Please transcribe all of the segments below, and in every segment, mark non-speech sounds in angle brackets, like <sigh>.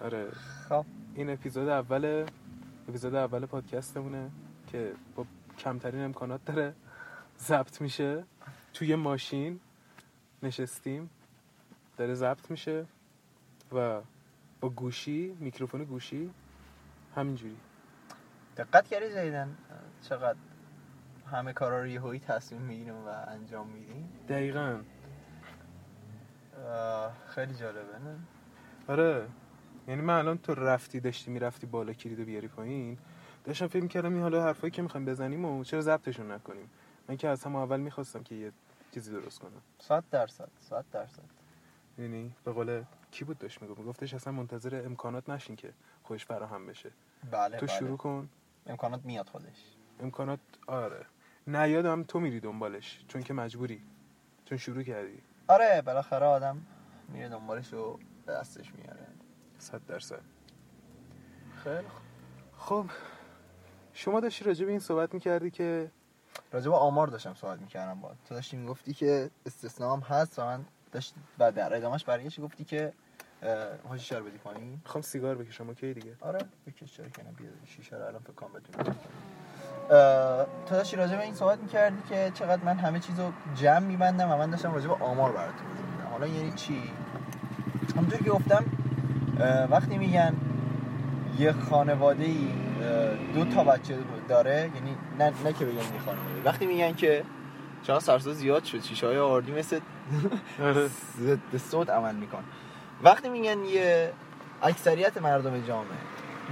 آره. خب. این اپیزود اول اپیزود اول پادکستمونه که با کمترین امکانات داره ضبط میشه. توی ماشین نشستیم داره ضبط میشه و با گوشی میکروفون گوشی همینجوری. دقت کردی جدیدن چقدر همه کارا رو یهویی تصمیم می‌گیریم و انجام میدیم؟ دقیقا. خیلی جالبه نه؟ آره. یعنی من الان تو رفتی داشتی می‌رفتی بالا کلیدو بیاری پایین داشتم فکر می‌کردم این حالا حرفایی که می‌خوایم بزنیم و چرا ضبطشون نکنیم؟ من که از هم اول می‌خواستم که یه چیزی درست کنم. صد درصد صد درصد. یعنی به قول کی بود داشت می‌گفت؟ گفتش اصلا منتظر امکانات نشین که خوش فراهم بشه. بله تو بله. شروع کن. امکانات میاد خودش. امکانات آره. نه یادم تو میری دنبالش چون که مجبوری. چون شروع کردی. آره بالاخره آدم میره دنبالش و دستش میاره. صد درصد. خیلی خوب. خب شما داشتی راجع به این صحبت می‌کردی که راجع به آمار داشتم صحبت می‌کردم با. تو داشتی می‌گفتی که استثناء هم هست و من داشت و در ادامهش برگشت گفتی که شیشه رو بدی پایین؟ می‌خوام سیگار بکشم اوکی دیگه؟ آره بکش چرا که نه بیا شیشه رو الان فکر کنم بدون اه، تو داشتی راجع به این صحبت می‌کردی که چقدر من همه چیز رو جمع میبندم و من داشتم راجع به آمار برات توضیح میدم حالا یعنی چی؟ همونطور که گفتم وقتی میگن یه خانواده ای دو تا بچه داره یعنی نه, نه که بگن یه خانواده وقتی میگن که چرا سرسا زیاد شد شیشه های آردی مثل <laughs> ضد صوت عمل میکن. وقتی میگن یه اکثریت مردم جامعه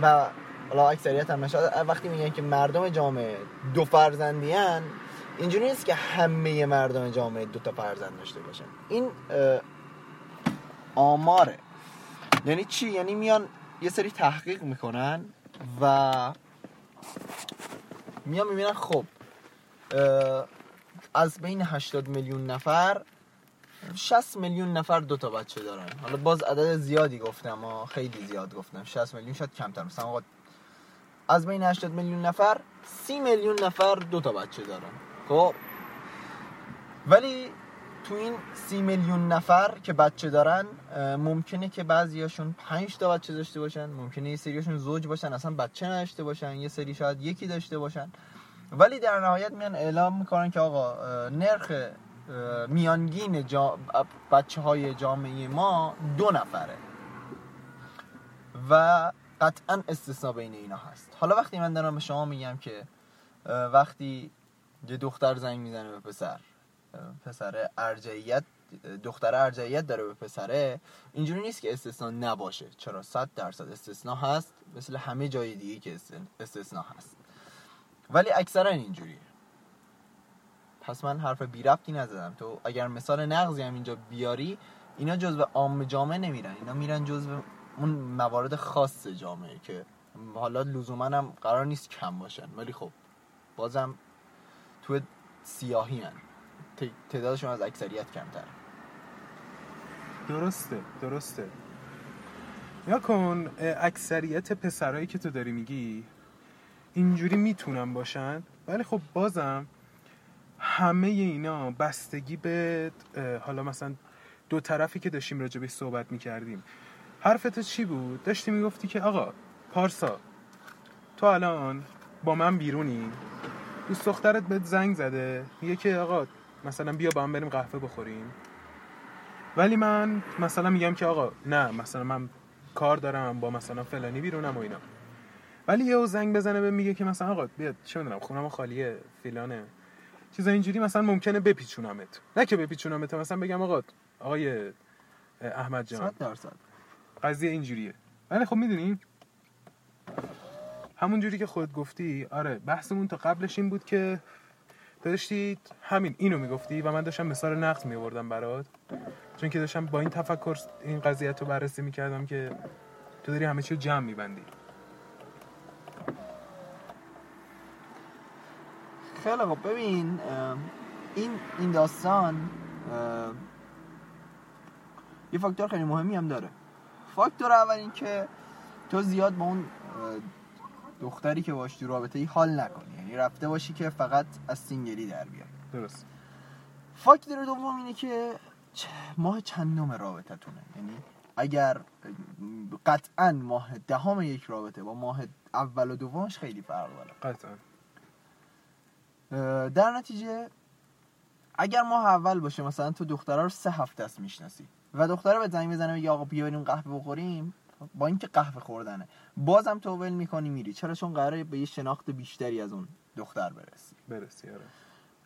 و حالا اکثریت هم نشد وقتی میگن که مردم جامعه دو فرزندیان اینجوری نیست که همه مردم جامعه دو تا فرزند داشته باشن. این آماره. یعنی چی؟ یعنی میان یه سری تحقیق می‌کنن و میان می‌بینن خب از بین 80 میلیون نفر 60 میلیون نفر دو تا بچه دارن. حالا باز عدد زیادی گفتم ها خیلی زیاد گفتم. 60 میلیون شاید کمتر. مثلا آقا از بین 80 میلیون نفر 30 میلیون نفر دو تا بچه دارن. خب. ولی تو این سی میلیون نفر که بچه دارن ممکنه که بعضیاشون پنج تا بچه داشته باشن ممکنه یه سریاشون زوج باشن اصلا بچه نداشته باشن یه سری شاید یکی داشته باشن. ولی در نهایت میان اعلام می‌کنن که آقا نرخ میانگین جا... بچه های جامعه ما دو نفره. و قطعا استثنا بین اینا هست. حالا وقتی من دارم به شما میگم که وقتی یه دختر زنگ می‌زنه به پسر پسر ارجعیت دختر ارجعیت داره به پسره. اینجوری نیست که استثنا نباشه. چرا؟ صد درصد استثنا هست. مثل همه جای دیگه که است- استثنا هست. ولی اکثرا اینجوریه. پس من حرف بی ربطی نزدم. تو اگر مثال نقضی هم اینجا بیاری اینا جزو عام جامعه نمیرن. اینا میرن جزو اون موارد خاص جامعه که حالا لزوما هم قرار نیست کم باشن. ولی خب بازم تو سیاهی هن. تعدادشون از اکثریت کمتر. درسته درسته. یا کن اکثریت پسرایی که تو داری میگی اینجوری می‌تونن باشن؟ ولی خب بازم همه اینا بستگی به حالا مثلا دو طرفی که داشتیم راجع بهش صحبت می‌کردیم. حرف تو چی بود؟ داشتی می‌گفتی که آقا پارسا تو الان با من بیرونی. دوست دخترت بهت زنگ زده. میگه که آقا مثلا بیا با هم بریم قهوه بخوریم. ولی من مثلا میگم که آقا نه مثلا من کار دارم با مثلا فلانی بیرونم و اینا. ولی یهو زنگ بزنه به میگه که مثلا آقا بیا چه می‌دونم خونم خالیه فلانه. چیزا اینجوری مثلا ممکنه بپیچونمت. نه که بپیچونمت مثلا بگم آقا آقای احمد جان. صد درصد. قضیه اینجوریه. ولی خب می‌دونی؟ همون جوری که خود گفتی آره بحثمون تا قبلش این بود که داشتی همین اینو می‌گفتی و من داشتم مثال نقص میوردم برات. چون که داشتم با این تفکر این قضیه رو بررسی می‌کردم که تو داری همه چی رو جمع میبندی. خیلی خب ببین این این داستان یه فاکتور خیلی مهمی هم داره. فاکتور اول این که تو زیاد با اون دختری که باش تو رابطه ای حال نکنی. یعنی رفته باشی که فقط از single ی در بیای درست. فاکتور دوم اینه که ماه چندم رابطتونه؟ یعنی اگر قطعا ماه دهم یک رابطه با ماه اول و دومش خیلی فرق داره. قطعا. در نتیجه اگر ماه اول باشه مثلا تو دختره رو سه هفته است می‌شناسی و دختره به زنگ بزنه میگه آقا بیا بریم قهوه بخوریم با اینکه قهوه خوردنه. بازم تو ول می‌کنی میری. چرا؟ چون قراره به یه شناخت بیشتری از اون دختر برسی. برسی آره.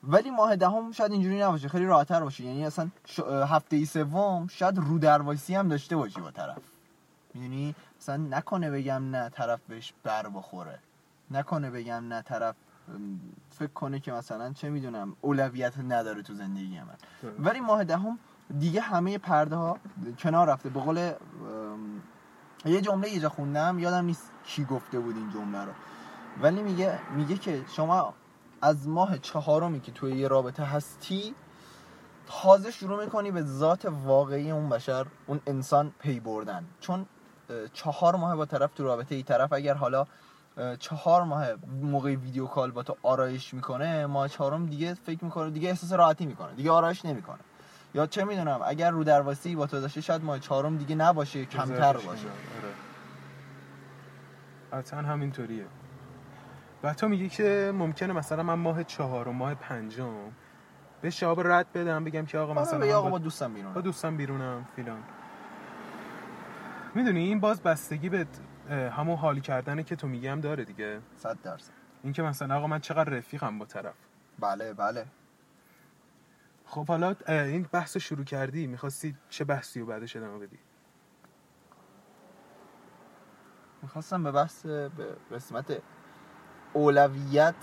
ولی ماه دهم شاید اینجوری نباشه. خیلی راحتتر باشه. یعنی اصلا هفته ای سوم شاید رو درواسی هم داشته باشی با طرف. می‌دونی؟ مثلا نکنه بگم نه طرف بهش بر بخوره. نکنه بگم نه طرف فکر کنه که مثلا چه می‌دونم اولویت نداره تو زندگی من. ولی ماه دهم دیگه همه پرده ها کنار رفته. به قول یه جمله یه جا خوندم یادم نیست کی گفته بود این جمله رو. ولی میگه میگه که شما از ماه چهارمی که توی یه رابطه هستی تازه شروع می‌کنی به ذات واقعی اون بشر اون انسان پی بردن. چون چهار ماه با طرف تو رابطه ای. طرف اگر حالا چهار ماه موقع ویدیو کال با تو آرایش می‌کنه ماه چهارم دیگه فکر می‌کنه دیگه احساس راحتی می‌کنه دیگه آرایش نمی‌کنه. یا چه می‌دونم اگر رو درواسی با تو داشته شاید ماه چهارم دیگه نباشه کمتر باشه. آره. همینطوریه. و تو میگی که ممکنه مثلا من ماه چهار و ماه پنجم به شاب رد بدم بگم که آقا مثلا مثلا آقا با, با دوستم بیرون با دوستم بیرونم فیلان. می‌دونی این باز بستگی به همون حالی کردنه که تو میگی هم داره دیگه. صد درصد. این که مثلا آقا من چقدر رفیقم با طرف. بله بله. خب حالا این بحث رو شروع کردی می‌خواستی چه بحثی رو بعدش ادامه بدی؟ می‌خواستم به بحث به قسمت اولویت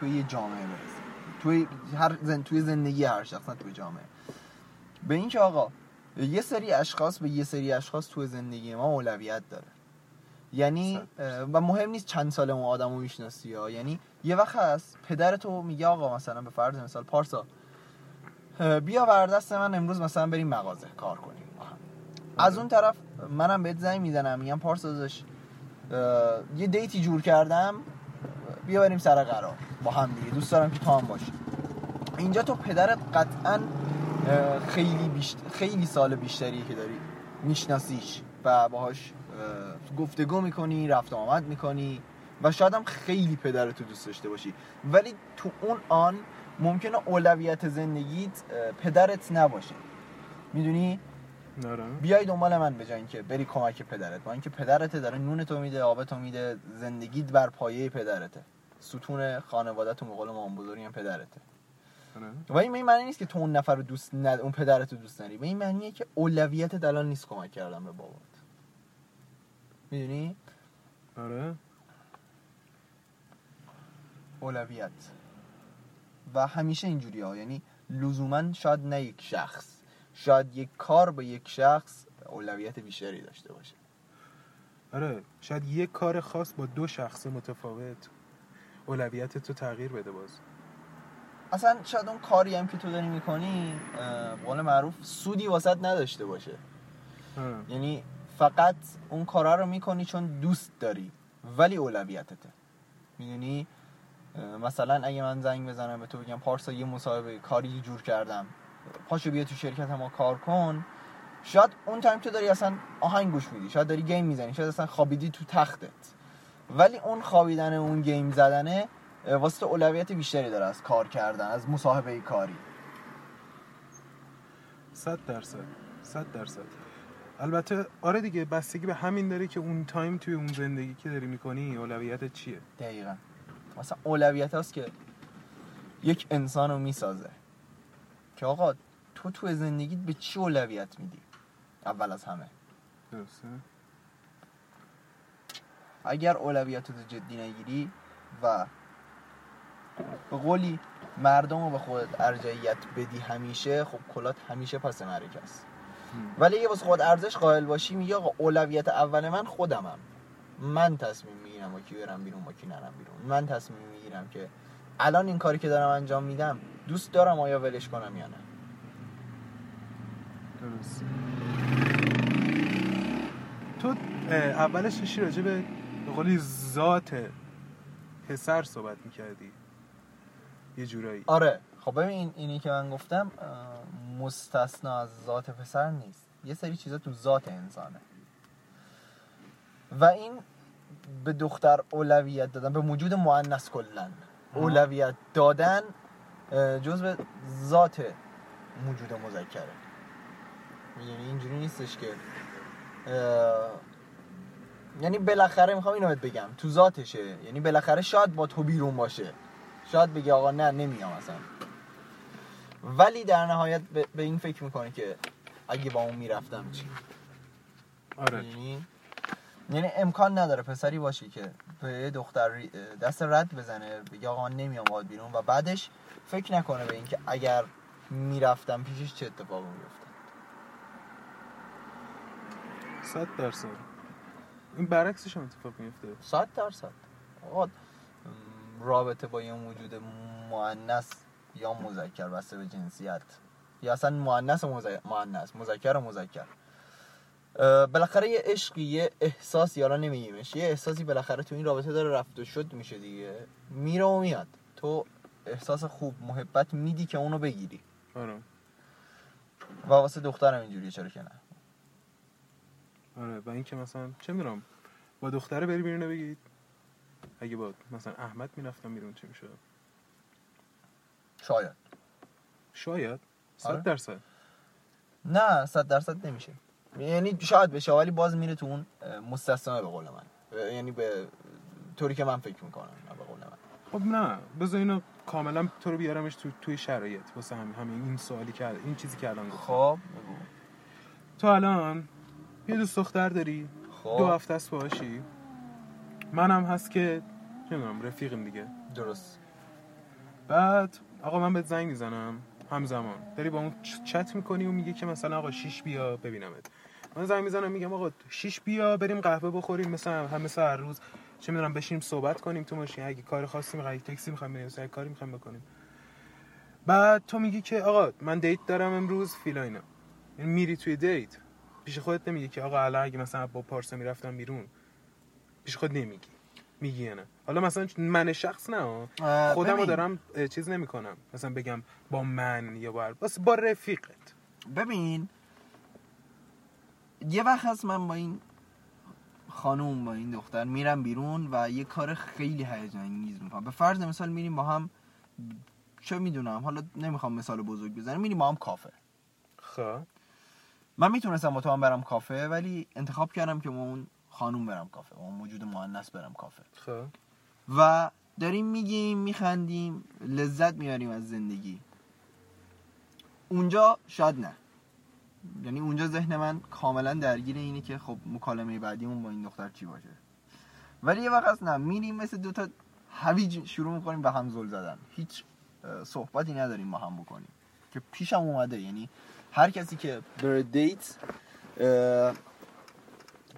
توی یه جامعه برسیم توی هر زن... توی زندگی هر شخص توی جامعه. به اینکه آقا یه سری اشخاص به یه سری اشخاص توی زندگی ما اولویت داره. یعنی و مهم نیست چند سال اون آدم رو می‌شناسی ها یعنی یه وقت هست پدر تو میگه آقا مثلا به فرض مثال پارسا بیا بر دست من امروز مثلا بریم مغازه کار کنیم. از اون طرف منم بهت زنگ می‌زنم میگم پارسا داداش اه، یه دیتی جور کردم بیا بریم سر قرار. با هم دیگه. دوست دارم که تو هم باشی. اینجا تو پدرت قطعا خیلی بیشت... خیلی سال بیشتری که داری میشناسیش و باهاش اه، گفتگو می‌کنی رفت و آمد می‌کنی و شاید هم خیلی پدرتو دوست داشته باشی. ولی تو اون آن ممکنه اولویت زندگیت پدرت نباشه. می‌دونی؟ بیای دنبال من به اینکه بری کمک پدرت. با اینکه پدرت داره نون تو میده آب تو میده زندگیت بر پایه پدرته. ستون خانواده‌تون به قول مام بزرگی هم پدرته. و این معنی نیست که تو اون نفر رو دوست ند... اون پدرت رو دوست نداری به این معنیه که اولویت الان نیست کمک کردن به بابات. می‌دونی؟ آره اولویت. و همیشه اینجوری ها. یعنی لزوما شاید نه یک شخص. شاید یک کار به یک شخص اولویت بیشتری داشته باشه. آره شاید یک کار خاص با دو شخص متفاوت اولویت تو تغییر بده باز. اصلا شاید اون کاری هم که تو داری می‌کنی قول معروف سودی واسط نداشته باشه. یعنی فقط اون کارا رو می‌کنی چون دوست داری ولی اولویتته. می‌دونی؟ مثلا اگه من زنگ بزنم به تو بگم پارسا یه مصاحبه کاری جور کردم. پاشو بیا تو شرکت ما کار کن. شاید اون time تو داری اصلا آهنگ گوش میدی شاید داری game می‌زنی شاید اصلا خوابیدی تو تختت. ولی اون خوابیدن اون game زدنه واست اولویت بیشتری داره از کار کردن از مصاحبه کاری. صد درصد صد درصد. البته آره دیگه بستگی به همین داره که اون تایم توی اون زندگی که داری می‌کنی اولویت چیه؟ دقیقا. مثلا اولویت هست که یک انسان رو می‌سازه. که آقا تو تو زندگیت به چی اولویت میدی؟ اول از همه. درسته؟ اگر اولویت رو جدی نگیری و به قولی مردم رو به خودت ارجعیت بدی همیشه خب کلات همیشه پس مرک است ولی اگه واسه خود ارزش قائل باشی میگه آقا اولویت اول من خودمم. من تصمیم می‌گیرم با کی برم بیرون با کی نرم بیرون. من تصمیم می‌گیرم که الان این کاری که دارم انجام میدم دوست دارم آیا ولش کنم یا نه. درست. تو اولش داشتی راجع به قولی ذات پسر صحبت می‌کردی. یه جورایی. آره. خب ببین اینی که من گفتم مستثنا از ذات پسر نیست. یه سری چیزا تو ذات انسانه. و این به دختر اولویت دادن به موجود مؤنث کلا. اولویت دادن جزء ذات موجود مذکره. یعنی اینجوری نیستش که یعنی بالاخره می‌خوام اینو بهت بگم تو ذاتشه. یعنی بالاخره شاید با تو بیرون باشه. شاید بگی آقا نه نمیام اصلا. ولی در نهایت به, به این فکر می‌کنه که اگه با اون می‌رفتم چی؟ آره. یعنی یعنی امکان نداره پسری باشی که به یه دختر دست رد بزنه بگه آقا نمیام باید بیرون و بعدش فکر نکنه به اینکه اگر می‌رفتم پیشش چه اتفاقی میفته صد درصد. این برعکسش هم اتفاق میفته صد درصد. آقا رابطه با یه موجود مؤنث یا مذکر بسته به جنسیت. یا اصلا مؤنث و مذ- مؤنث مذکر و مذکر. بالاخره یه عشقی یه احساسی حالا نمیگیمش یه احساسی بالاخره تو این رابطه داره رفت و شد میشه دیگه. میره و میاد. تو احساس خوب محبت میدی که اونو بگیری. آره. و واسه دخترم اینجوریه چرا که نه؟ آره و اینکه مثلا چه می‌دونم با دختره بری بیرون بگید. اگه با مثلا احمد می‌رفتم بیرون چی می‌شد؟ شاید. شاید. صد آره. درصد. نه صد درصد نمیشه. یعنی شاید بشه ولی باز میره تو اون مستثنا به قول من. یعنی به طوری که من فکر می‌کنم نه به قول من. خب نه بذار اینو کاملا تو رو بیارمش تو توی شرایط واسه همین همین این سوالی که این چیزی که الان گفتم. خب تو الان یه دوست دختر داری؟ خب. دو هفته است باشی منم هست که نمی‌دونم رفیقیم دیگه. درست. بعد آقا من بهت زنگ می‌زنم همزمان. داری با اون چت می‌کنی و میگه که مثلا آقا شیش بیا ببینمت. من زنگ می‌زنم میگم آقا شیش بیا بریم قهوه بخوریم مثلا هم مثل هر روز. چه می‌دونم بشینیم صحبت کنیم تو ماشین. اگه کار خاصی می‌خوای تاکسی می‌خوایم بریم اگه کاری می‌خوایم بکنیم. بعد تو میگی که آقا من دیت دارم امروز فیلا اینا. یعنی میری توی دیت. پیش خودت نمیگی که آقا الان اگه مثلا با پارسا می‌رفتم بیرون. پیش خود نمیگی. میگی نه. حالا مثلا من شخص نه ها. اه، خودم رو ببین. دارم چیز نمی کنم مثلا بگم با من یا با بس با رفیقت. ببین یه وقت هست من با این خانوم با این دختر میرم بیرون و یه کار خیلی هیجان انگیز می‌کنم. به فرض مثال میریم با هم چه می‌دونم حالا نمی‌خوام مثال بزرگ بزنم میریم با هم کافه. خب. من می‌تونستم با تو هم برم کافه ولی انتخاب کردم که با اون خانوم برم کافه با اون موجود مؤنث برم کافه. خب. و داریم میگیم میخندیم لذت می‌بریم از زندگی. اونجا شاید نه. یعنی اونجا ذهن من کاملا درگیر اینه که خب مکالمه بعدیمون با این دختر چی باشه. ولی یه وقتا میریم مثل دوتا هویج شروع می‌کنیم به هم زل زدن. هیچ صحبتی نداریم با هم بکنیم. که پیشم اومده یعنی هر کسی که بره date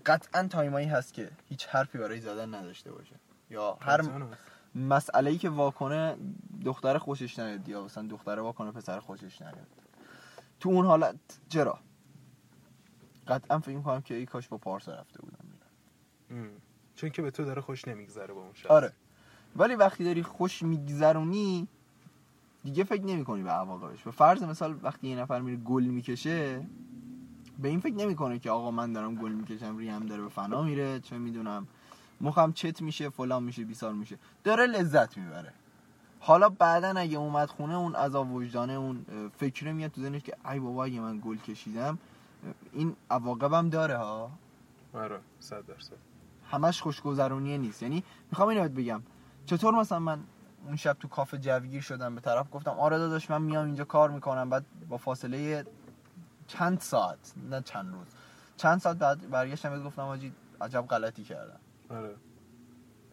قطعا time ایی هست که هیچ حرفی برای زدن نداشته باشه. یا هر. مسئله ای که واکنه دختر خوشش نیاد یا مثلا دختر واکنه پسر خوشش نیاد. تو اون حالت چرا؟ قطعا فکر می‌کنم که ای کاش با پارسا رفته بودم ام. چون که به تو داره خوش نمیگذره با اون شخص. آره. ولی وقتی داری خوش میگذرونی دیگه فکر نمی کنی به عواقبش. به فرض مثال وقتی یه نفر میره گل می‌کشه به این فکر نمی‌کنه که آقا من دارم گل می‌کشم ریم داره به فنا میره چه می‌دونم مخم چت میشه فلان میشه بیسار میشه. داره لذت می‌بره. حالا بعدا اگه اومد خونه اون عذاب وجدانه اون اه، فکره میاد تو ذهنش که ای بابا اگه من گل کشیدم این عواقبم داره ها؟ آره صد درصد. همش خوشگذرونیه نیست. یعنی می‌خوام اینو بگم. چطور مثلا من اون شب تو کافه جوگیر شدم به طرف گفتم آره داداش من میام اینجا کار می‌کنم. بعد با فاصله چند ساعت نه چند روز چند ساعت بعد برگشتم بهت گفتم آجی عجب غلطی کردم. آره.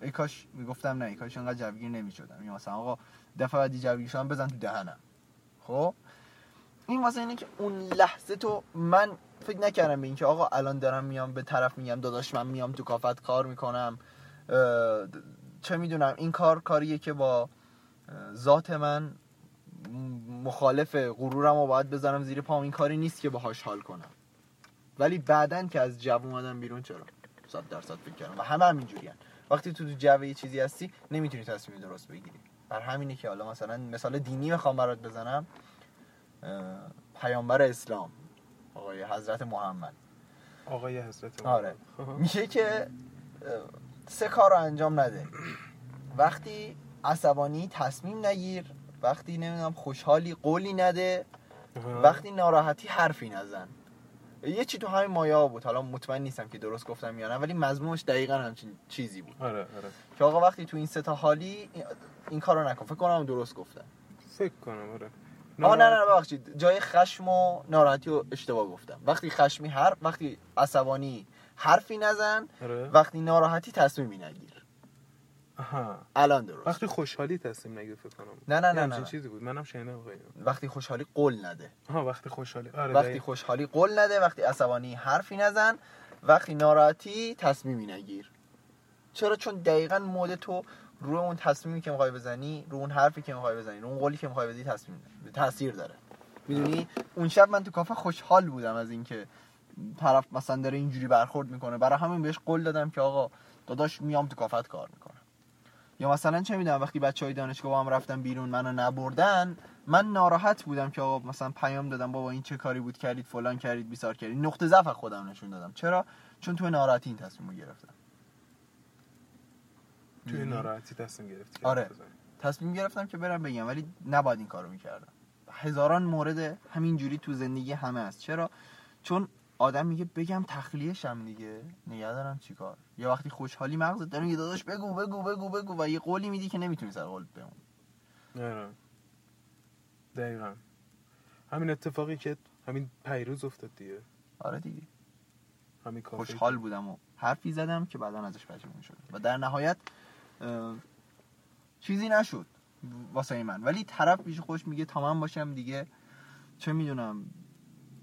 ای کاش می‌گفتم نه ای کاش انقدر جوگیر نمی‌شدم. یا مثلا آقا دفعه بعدی جوگیر شدم بزن تو دهنم. خب؟ این واسه اینه که اون لحظه تو من فکر نکردم به اینکه آقا الان دارم میام به طرف میگم داداش من میام تو کافت کار می‌کنم. چه می‌دونم این کار کاریه که با ذات من مخالف غرورم رو باید بذارم زیر پام. این کاری نیست که باهاش حال کنم. ولی بعدن که از جو اومدم بیرون چرا؟ صد درصد فکر کردم. و همه هم اینجوریان. وقتی تو جو یه چیزی هستی نمی‌تونی تصمیم درست بگیری بر همینه که حالا مثلا مثال دینی می‌خوام برات بزنم پیامبر اسلام آقای حضرت محمد آقای حضرت آره. محمد. خب. میگه که سه کار رو انجام نده وقتی عصبانی تصمیم نگیر وقتی نمی‌دونم خوشحالی قولی نده. وقتی ناراحتی حرفی نزن یه چی تو همین مایه ها بود. حالا مطمئن نیستم که درست گفتم یا نه ولی مضمونش دقیقا همچین چیزی بود. آره آره. که آقا وقتی تو این سه تا حالی این کارو نکن. فکر کنم درست گفتم. فکر کنم آره. آه نه نه ببخشید. جای خشم و ناراحتی رو اشتباه گفتم. وقتی خشمی حرف وقتی عصبانی حرفی نزن آره. وقتی ناراحتی تصمیمی نگیر. آها. الان درست. وقتی خوشحالی تصمیم نگیر فکر کنم. نه نه نه نه چیزی بود. منم شنیدم. وقتی خوشحالی قول نده. آها وقتی خوشحالی. آره وقتی. خوشحالی قول نده وقتی عصبانی حرفی نزن وقتی ناراحتی تصمیمی نگیر. چرا؟ چون دقیقا مود تو رو اون تصمیمی که می‌خوای بزنی رو اون حرفی که می‌خوای بزنی رو اون قولی که می‌خوای بدی تصمیم تاثیر داره. می‌دونی؟ اون شب من تو کافه خوشحال بودم از اینکه طرف مثلا داره اینجوری برخورد می‌کنه. برای همین بهش قول دادم که آقا داداش میام تو کافت کار می‌کنم. یا مثلا چه می‌دونم وقتی بچه های دانشگاه با هم رفتن بیرون منو نبردن من ناراحت بودم که آقا مثلا پیام دادم بابا این چه کاری بود کردید فلان کردید بیسار کردید. نقطه ضعف خودم نشون دادم. چرا؟ چون تو ناراحتی این تصمیم رو گرفتم. توی می‌دونی؟ ناراحتی تصمیم گرفتی. آره. تصمیم گرفتم که برم بگم ولی نباید این کارو می‌کردم. هزاران مورد همینجوری تو زندگی همه است. چرا؟ چون آدم میگه بگم تخلیه شم دیگه. نگه دارم چیکار. یا وقتی خوشحالی مغزت داره میگه داداش بگو بگو بگو بگو. و یه قولی میدی که نمی‌تونی سر قول بمون آره. دقیقا. همین اتفاقی که همین پیروز افتاد دیگه. آره دیگه. همین خوشحال بودم و حرفی زدم که بعدا ازش پشیمون شدم و در نهایت چیزی نشد واسه من. ولی طرف پیش خوش میگه تا من باشم دیگه چه می‌دونم.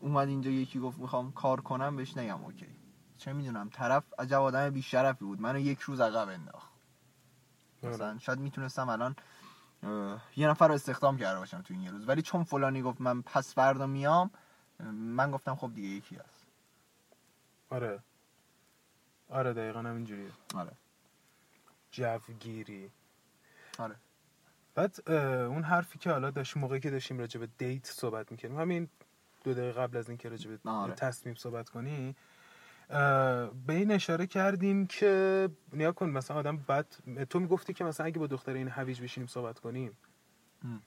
اومد اینجا یکی گفت می‌خوام کار کنم بهش نگم اوکی. چه می‌دونم طرف عجب آدم بیشرفی بود. منو یک روز عقب انداخت. آره. مثلا شاید می‌تونستم الان یه نفر رو استخدام کرده باشم تو این یه روز. ولی چون فلانی گفت من پس فردا میام من گفتم خب دیگه یکی هست. آره. آره دقیقا همینجوریه. آره. جوگیری. آره. بعد اون حرفی که حالا داشتیم موقعی که داشتیم راجع به دیت صحبت می‌کنیم همین دو دقیقه قبل از اینکه راجع به آره. تصمیم صحبت کنی به این اشاره کردیم که نیا کن مثلا آدم بعد تو می‌گفتی که مثلا اگه با دختر این هویج بشینیم صحبت کنیم. م.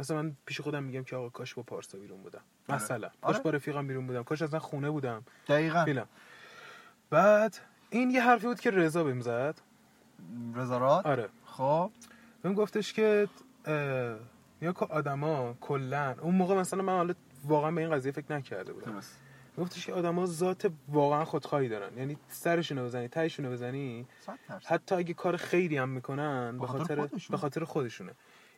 مثلا من پیش خودم میگم که آقا کاش با پارسا بیرون بودم. آره. مثلا. کاش آره. با رفیقم بیرون بودم. کاش اصلا خونه بودم. دقیقا. فیلم. بعد این یه حرفی بود که رضا بهم زد. رزارات آره. خب. بهم گفتش که اه، یا که آدما کلا. اون موقع مثلا من حالا واقعا به این قضیه فکر نکرده بودم. گفتش که آدما ذات واقعا خودخواهی دارن. یعنی بزنی تهشونو بزنی صد درصد. حتی اگه کار خیری هم می‌کنن به به خاطر. به خاطر خودشونه.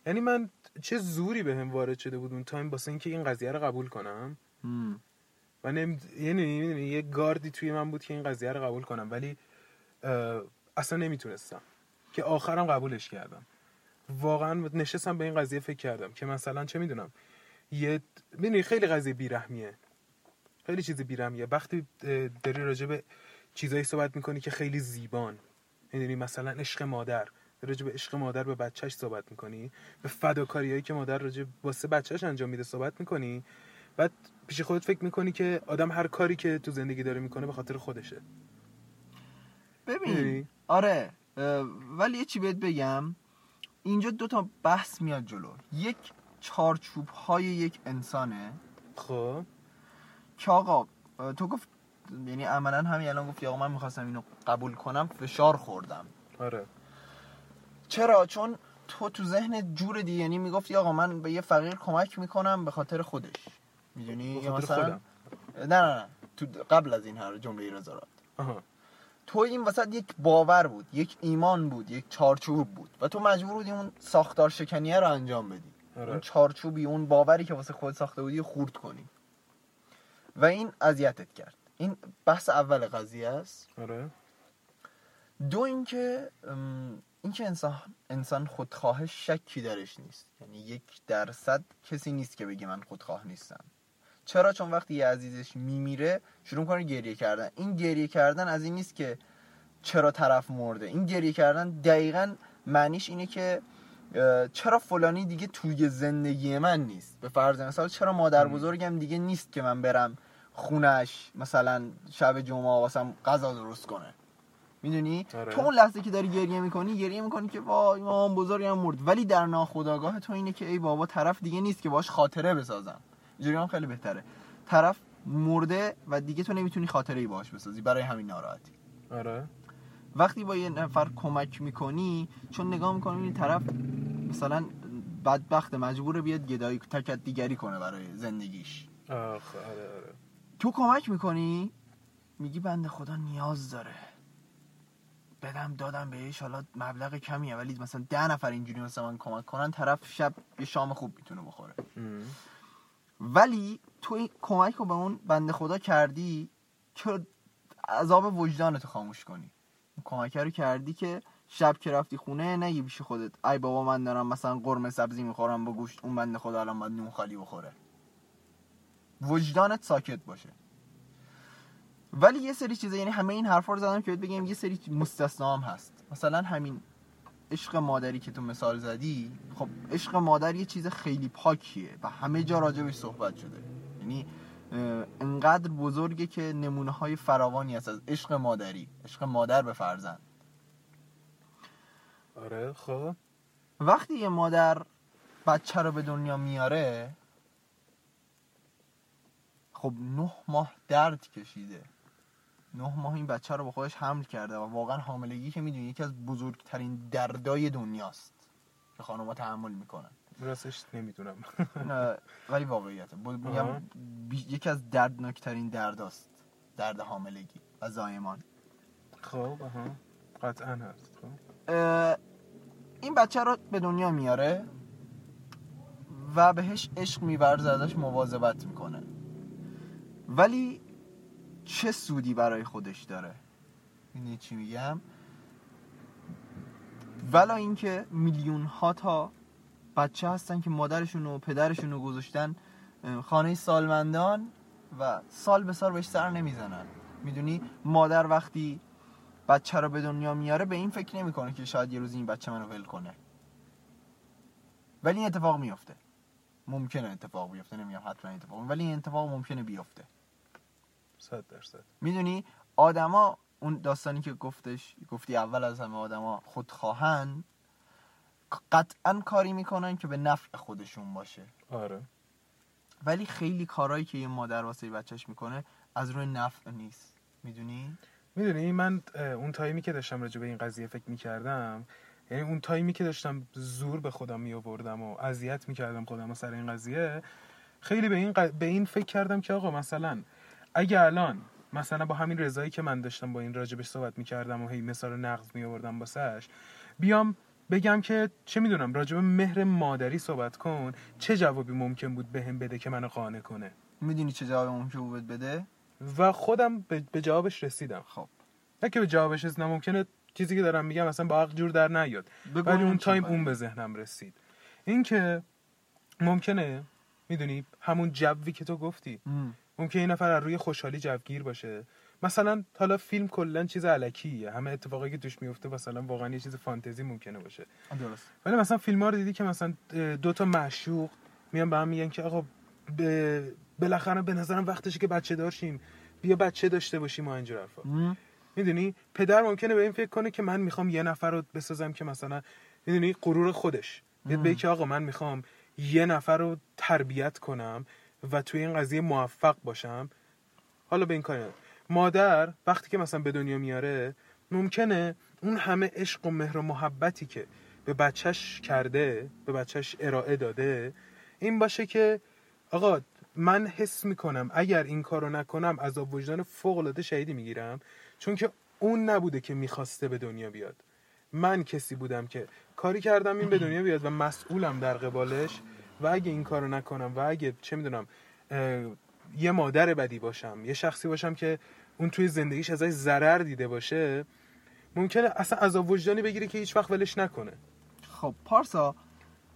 یعنی من چه زوری بهم وارد شده بود اون تایم واسه اینکه این قضیه رو قبول کنم؟ مم. و نمی... یعنی یه گاردی توی من بود که این قضیه رو قبول کنم ولی اصلا نمی‌تونستم. که آخرم قبولش کردم. واقعا نشستم به این قضیه فکر کردم که مثلا چه می‌دونم یه می‌دونی خیلی قضیه بیرحمیه. خیلی چیز بیرحمیه. وقتی داری راجع به چیزایی صحبت می‌کنی که خیلی زیبان. می‌دونی مثلا عشق مادر. راجع به عشق مادر به بچهش صحبت می‌کنی. به فداکاریایی که مادر راجع واسه بچهش انجام میده صحبت می‌کنی. بعد پیش خودت فکر می‌کنی که آدم هر کاری که تو زندگی داره می‌کنه به خاطر خودشه. ببین؟ آره ولی یه چی بهت بگم. اینجا دو تا بحث میاد جلو. یک چارچوب های یک انسانه. خب. که آقا تو گفت یعنی عملا همین الان گفتی آقا من می‌خواستم اینو قبول کنم فشار خوردم. آره. چرا؟ چون تو تو ذهن جور دیگه یعنی می‌گفتی آقا من به یه فقیر کمک می‌کنم به خاطر خودش. می‌دونی؟ یا مثلا خودم. نه نه نه. تو قبل از این هر جمله آها. تو این وسط یک باور بود یک ایمان بود یک چارچوب بود و تو مجبور بودی اون ساختار شکنیه رو انجام بدی. آره. اون چارچوبی اون باوری که واسه خود ساخته بودی خورد کنی. و این اذیتت کرد. این بحث اول قضیه است. آره. دو اینکه ام، اینکه انسان انسان خودخواه شکی درش نیست. یعنی یک درصد کسی نیست که بگه من خودخواه نیستم. چرا؟ چون وقتی یه عزیزش میمیره شروع کنه گریه کردن. این گریه کردن از این نیست که چرا طرف مرده. این گریه کردن دقیقا معنیش اینه که چرا فلانی دیگه توی زندگی من نیست؟ به فرض مثال چرا مادر بزرگم دیگه نیست که من برم خونش مثلا شب جمعه واسم غذا درست کنه؟ می‌دونی؟ آره. تو اون لحظه که داری گریه می‌کنی گریه می‌کنی که وای مامان بزرگم مرد. ولی در ناخودآگاه تو اینه که ای بابا طرف دیگه نیست که باش خاطره بسازم. اینجوری هم خیلی بهتره. طرف مرده و دیگه تو نمی‌تونی خاطره ای باش بسازی. برای همین ناراحتی. آره. وقتی با یه نفر کمک می‌کنی چون نگاه می‌کنی این طرف مثلا بدبخت مجبور بیاد گدایی تکت دیگری کنه برای زندگیش. آخ آره آره. تو کمک می‌کنی؟ میگی بنده خدا نیاز داره. بدم دادم بهش حالا مبلغ کمیه ولی مثلا ده نفر اینجوری مثلا من کمک کنن طرف شب یه شام خوب می‌تونه بخوره. ام. ولی تو این کمک رو به اون بنده خدا کردی که عذاب وجدانتو خاموش کنی؟ کمک رو کردی که شب که رفتی خونه نگی پیش خودت. ای بابا من دارم مثلا قرمه سبزی می‌خورم با گوشت. اون بنده خدا الان باید نون خالی بخوره. وجدانت ساکت باشه. ولی یه سری چیزا یعنی همه این حرفا رو زدم که بهت بگم یه سری مستثنا هم هست. مثلا همین عشق مادری که تو مثال زدی. خب عشق مادر یه چیز خیلی پاکیه و همه جا راجبش صحبت شده. یعنی انقدر بزرگه که نمونه های فراوانی هست. از عشق مادری عشق مادر به فرزند. آره خب. وقتی یه مادر بچه رو به دنیا میاره خب نه ماه درد کشیده. نه ماه این بچه رو با خودش حمل کرده و واقعا حاملگی که می‌دونی یکی از بزرگترین دردای دنیاست که خانوما تحمل می‌کنن. راستش نمی‌دونم. ولی واقعیته. ب- میگم. بی- یکی از دردناکترین درداست. درد حاملگی و زایمان. خب آها. قطعا هست خب. اه، این بچه رو به دنیا میاره و بهش عشق میورزه ازش مواظبت می‌کنه. ولی چه سودی برای خودش داره؟ می‌دونی چی میگم؟ ولا اینکه میلیون ها تا بچه هستن که مادرشون و پدرشون رو گذاشتن خانه سالمندان و سال به سال بهش سر نمی‌زنن. می‌دونی؟ مادر وقتی بچه رو به دنیا میاره به این فکر نمی‌کنه که شاید یه روز این بچه منو ول کنه. ولی این اتفاق میفته ممکنه اتفاق بیفته نمیگم حتما اتفاق ولی این اتفاق ممکنه بیفته. صد درصد. می‌دونی؟ آدما اون داستانی که گفتش گفتی اول از همه آدما خودخواهن قطعا کاری می‌کنن که به نفع خودشون باشه. آره. ولی خیلی کارهایی که یه مادر واسه بچهش می‌کنه از روی نفع نیست. می‌دونی؟ می‌دونی من اون تایمی که داشتم راجع به این قضیه فکر می‌کردم یعنی اون تایمی که داشتم زور به خودم می آوردم و اذیت می‌کردم خودم سر این قضیه خیلی به این, ق- به این فکر کردم که آقا مثلا اگه الان مثلا با همین رضایی که من داشتم با این راجبش صحبت می‌کردم و هی مثال نقض می آوردم واسش بیام بگم که چه می‌دونم راجب مهر مادری صحبت کن. چه جوابی ممکن بود بهم بده که منو قانع کنه؟ می‌دونی چه جواب ممکن بود بده؟ و خودم به به جوابش رسیدم. خب. نه که به جوابش رسیدم ممکنه چیزی که دارم میگم اصلا با عقل جور در نیاد. ولی اون تایم می‌خوای. اون به ذهنم رسید. این که ممکنه می‌دونی همون جوی که تو گفتی. ام. ممکنه این نفر از روی خوشحالی جوگیر باشه. مثلا حالا فیلم کلا چیز علکیه. همه اتفاقایی که توش میفته مثلا واقعا یه چیز فانتزی ممکنه باشه. درست. ولی مثلا فیلم ها رو دیدی که مثلا دو تا معشوق میان به هم میگن که آقا بالاخره به نظرم وقتشه که بچه داشتیم بیا بچه داشته باشیم و اینجور حرفا. می‌دونی؟ پدر ممکنه به این فکر کنه که من می‌خوام یه نفر رو بسازم که مثلا می‌دونی؟ غرور خودش. بیاد بگه که آقا من می‌خوام یه نفر رو تربیت کنم و توی این قضیه موفق باشم. حالا به این کاری. مادر وقتی که مثلا به دنیا میاره ممکنه اون همه عشق و مهر و محبتی که به بچهش کرده به بچهش ارائه داده این باشه که آقا من حس می‌کنم اگر این کارو نکنم عذاب وجدان فوق العاده شهیدی می‌گیرم چون که اون نبوده که می‌خواسته به دنیا بیاد. من کسی بودم که کاری کردم این به دنیا بیاد و مسئولم در قبالش و اگه این کارو نکنم و اگه چه می‌دونم یه مادر بدی باشم یه شخصی باشم که اون توی زندگیش ازش ضرر دیده باشه ممکنه اصلا عذاب وجدانی بگیره که هیچ وقت ولش نکنه. خب پارسا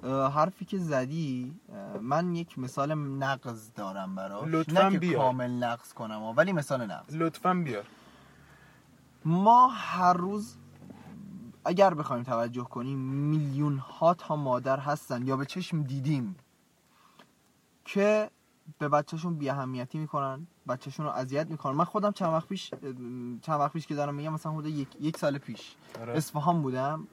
حرفی که زدی من یک مثال نقض دارم براش. لطفاً نه که بیار. کامل نقض کنم ولی مثال نقض. لطفا بیار. ما هر روز اگر بخوایم توجه کنیم میلیون ها تا مادر هستن یا به چشم دیدیم که به بچهشون بی اهمیتی می‌کنن بچهشون رو اذیت می‌کنن من خودم چند وقت پیش چند وقت پیش که دارم میگم مثلا حدود یک, یک سال پیش آره. اصفهان بودم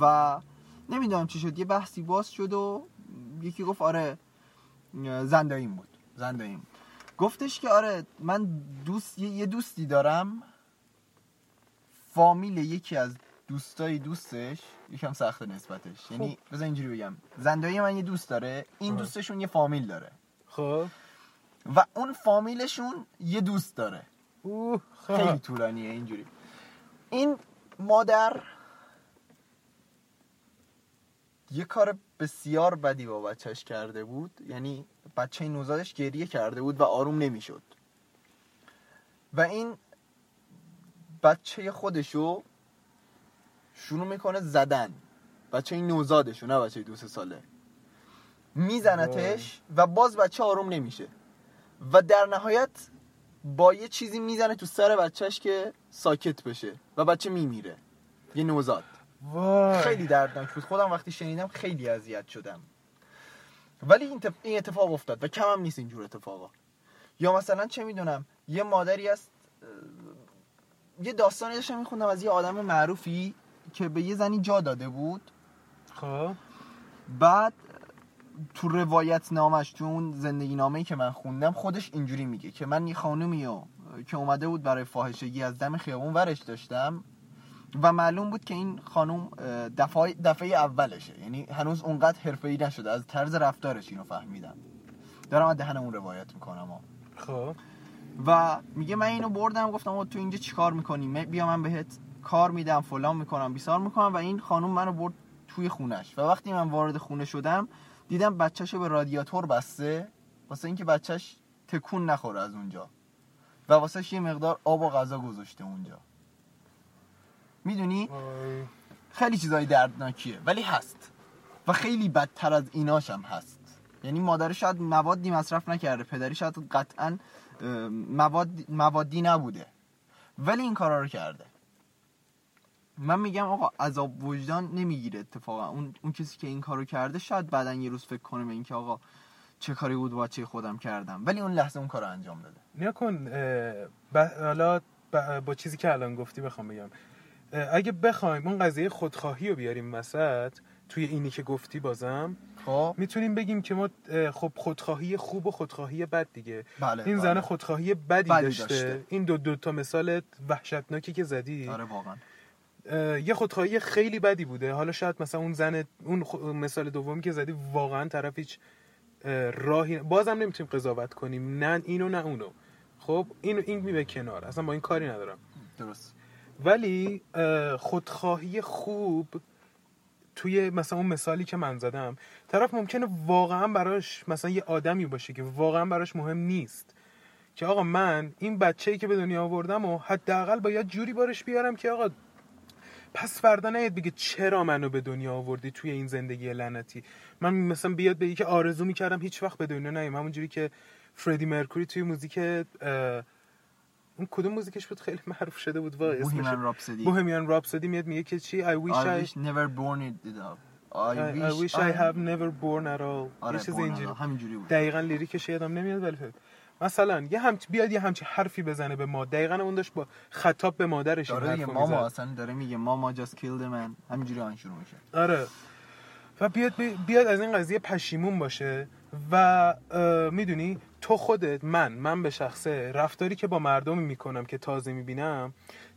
و نمی‌دونم چی شد یه بحثی باز شد و یکی گفت آره زنداییم بود زنداییم. گفتش که آره من دوست یه دوستی دارم فامیل یکی از دوستای دوستش یکم سخت نسبتش. یعنی بذار اینجوری بگم. زندایی من یه دوست داره این. دوستشون یه فامیل داره. خب. و اون فامیلشون یه دوست داره. اوه خیلی خب طولانیه اینجوری. این مادر یه کار بسیار بدی با بچهش کرده بود. یعنی بچه نوزادش گریه کرده بود و آروم نمی‌شد. و این بچه خودشو شروع می‌کنه زدن. بچه این نوزادشو نه بچه دو سه ساله. میزنتش و باز بچه آروم نمیشه. و در نهایت با یه چیزی می‌زنه تو سر بچهش که ساکت بشه و بچه میمیره. یه نوزاد. وای. خیلی دردناک بود. خودم وقتی شنیدم خیلی اذیت شدم. ولی این, تف... این اتفاق افتاد و کم هم نیست اینجور اتفاقا. یا مثلا چه می‌دونم یه مادری است یه داستانی داشتم میخوندم از یه آدم معروفی که به یه زنی جا داده بود. خب. بعد تو روایت نامش تو اون زندگی نامه‌ای که من خوندم خودش اینجوری میگه که من یه خانومی رو که اومده بود برای فاحشگی از دم خیابون ورش داشتم و معلوم بود که این خانوم اه، دفعه, دفعه اولشه. یعنی هنوز اونقدر حرفه‌ای نشده. از طرز رفتارش اینو فهمیدم. دارم از دهن اون روایت می‌کنم. خب. و میگه من اینو بردم گفتم تو اینجا چیکار می‌کنی؟ بیا من بهت کار میدم فلان می‌کنم بیسار می‌کنم و این خانوم منو برد توی خونش. و وقتی من وارد خونه شدم دیدم بچهشو به رادیاتور بسته. واسه اینکه بچهش تکون نخوره از اونجا. و واسهش یه مقدار آب و غذا گذاشته اونجا. می‌دونی. خیلی چیزای دردناکیه ولی هست. و خیلی بدتر از ایناش هم هست. یعنی مادر شاید موادی مصرف نکرده پدری شاید قطعا مواد موادی نبوده. ولی این کارا رو کرده. من میگم آقا عذاب وجدان نمی‌گیره اتفاقا. اون, اون کسی که این کارو کرده شاید بعدا یه روز فکر کنه به اینکه آقا چه کاری بود با بچه خودم کردم. ولی اون لحظه اون کارو انجام داده. نیا کن حالا با چیزی که الان گفتی بخوام بگم. اگه بخوایم اون قضیه خودخواهی رو بیاریم وسط توی اینی که گفتی بازم خب. می‌تونیم بگیم که ما خب خودخواهی خوب و خودخواهی بد دیگه. بله این بله. زن خودخواهی بدی, بدی داشته. داشته. این دو دو تا مثال وحشتناکی که زدی. آره واقعا. یه خودخواهی خیلی بدی بوده. حالا شاید مثلا اون زن اون خ- مثال دومی که زدی واقعا طرف هیچ اه، راهی بازم نمی‌تونیم قضاوت کنیم. نه اینو نه اونو. خب اینو این می به کنار. اصلا با این کاری ندارم. درست. ولی اه، خودخواهی خوب توی مثلا اون مثالی که من زدم طرف ممکنه واقعا براش مثلا یه آدمی باشه که واقعا براش مهم نیست. که آقا من این بچه‌ای که به دنیا آوردم و حداقل باید جوری بارش بیارم که آقا پس فردا نیاد بگه چرا منو به دنیا آوردی توی این زندگی لعنتی؟ من مثلا بیاد بگه که آرزو می‌کردم هیچ وقت به دنیا نیام همونجوری که فردی مرکوری توی موزیک اون کدوم موزیکش بود؟ خیلی معروف شده بود وای اسمش بوهیمن راپسدی بوهمیان راپسودی میاد میگه که چی؟ I wish I I, wish never born it did up. I I, I wish I have never born at all. آره یه چیز اینجوری. همینجوری بود. دقیقا لیریکش یادم نمیاد ولی فکر- مثلا یه همچ بیاد یه همچی حرفی بزنه به ما. دقیقا اون داشت با خطاب به مادرش این داره حرفو ماما اصلا داره میگه ماما killed a man. همینجوری آن شروع میشه. آره. و بیاد بیاد از این قضیه پشیمون باشه و می‌دونی تو خودت من من به شخصه رفتاری که با مردمی می‌کنم که تازه می‌بینم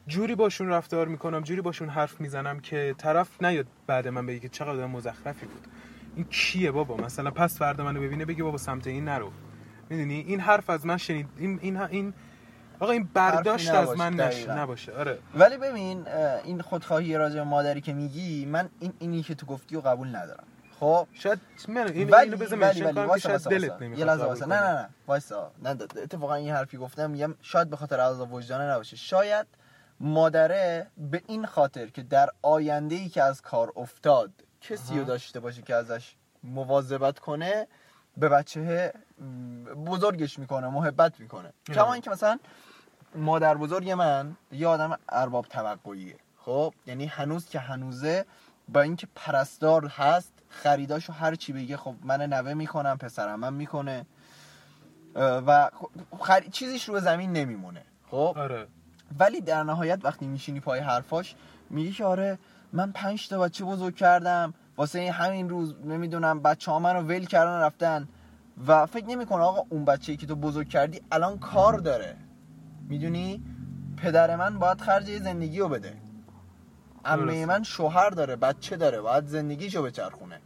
جوری باشون رفتار می‌کنم جوری باشون حرف می‌زنم که طرف نیاد بعد من بگه که چقدر مزخرفی بود. این کیه بابا؟ مثلا پس فردا منو ببینه بگه بابا سمت این نرو. می‌دونی؟ این حرف از من شنید این این این آقا این برداشت از. من نش... نباشه. آره. ولی ببین این خودخواهی راجع مادری که میگی من این اینی که تو گفتی رو قبول ندارم. خب؟ شاید من این ولی اینو بذار ولی شاید دلت. نمی‌خواد یه لحظه کنی. نه نه نه. وایسا. نه اتفاقا این حرفی گفتم میگم شاید به خاطر عذاب وجدانه نباشه. شاید مادره به این خاطر که در آینده ای که از کار افتاد کسی رو. داشته باشه که ازش مواظبت کنه به بچه بزرگش می‌کنه محبت می‌کنه. کما اینکه مثلا مادر بزرگ من یه آدم ارباب توقعیه. خب؟ یعنی هنوز که هنوزه با اینکه پرستار هست خریداشو هر چی بگه خب من نوه می‌کنم پسرم من می‌کنه و خر... چیزیش رو زمین نمیمونه. خب؟ آره. ولی در نهایت وقتی میشینی پای حرفاش میگه که آره من پنج تا بچه بزرگ کردم. واسه همین روز نمی‌دونم بچه ها رو ول کردن رفتن. و فکر نمی‌کنه آقا اون بچه که تو بزرگ کردی الان کار داره. می‌دونی؟ پدر من باید خرج زندگی رو بده. عمه من شوهر داره بچه داره باید زندگیشو بچرخونه.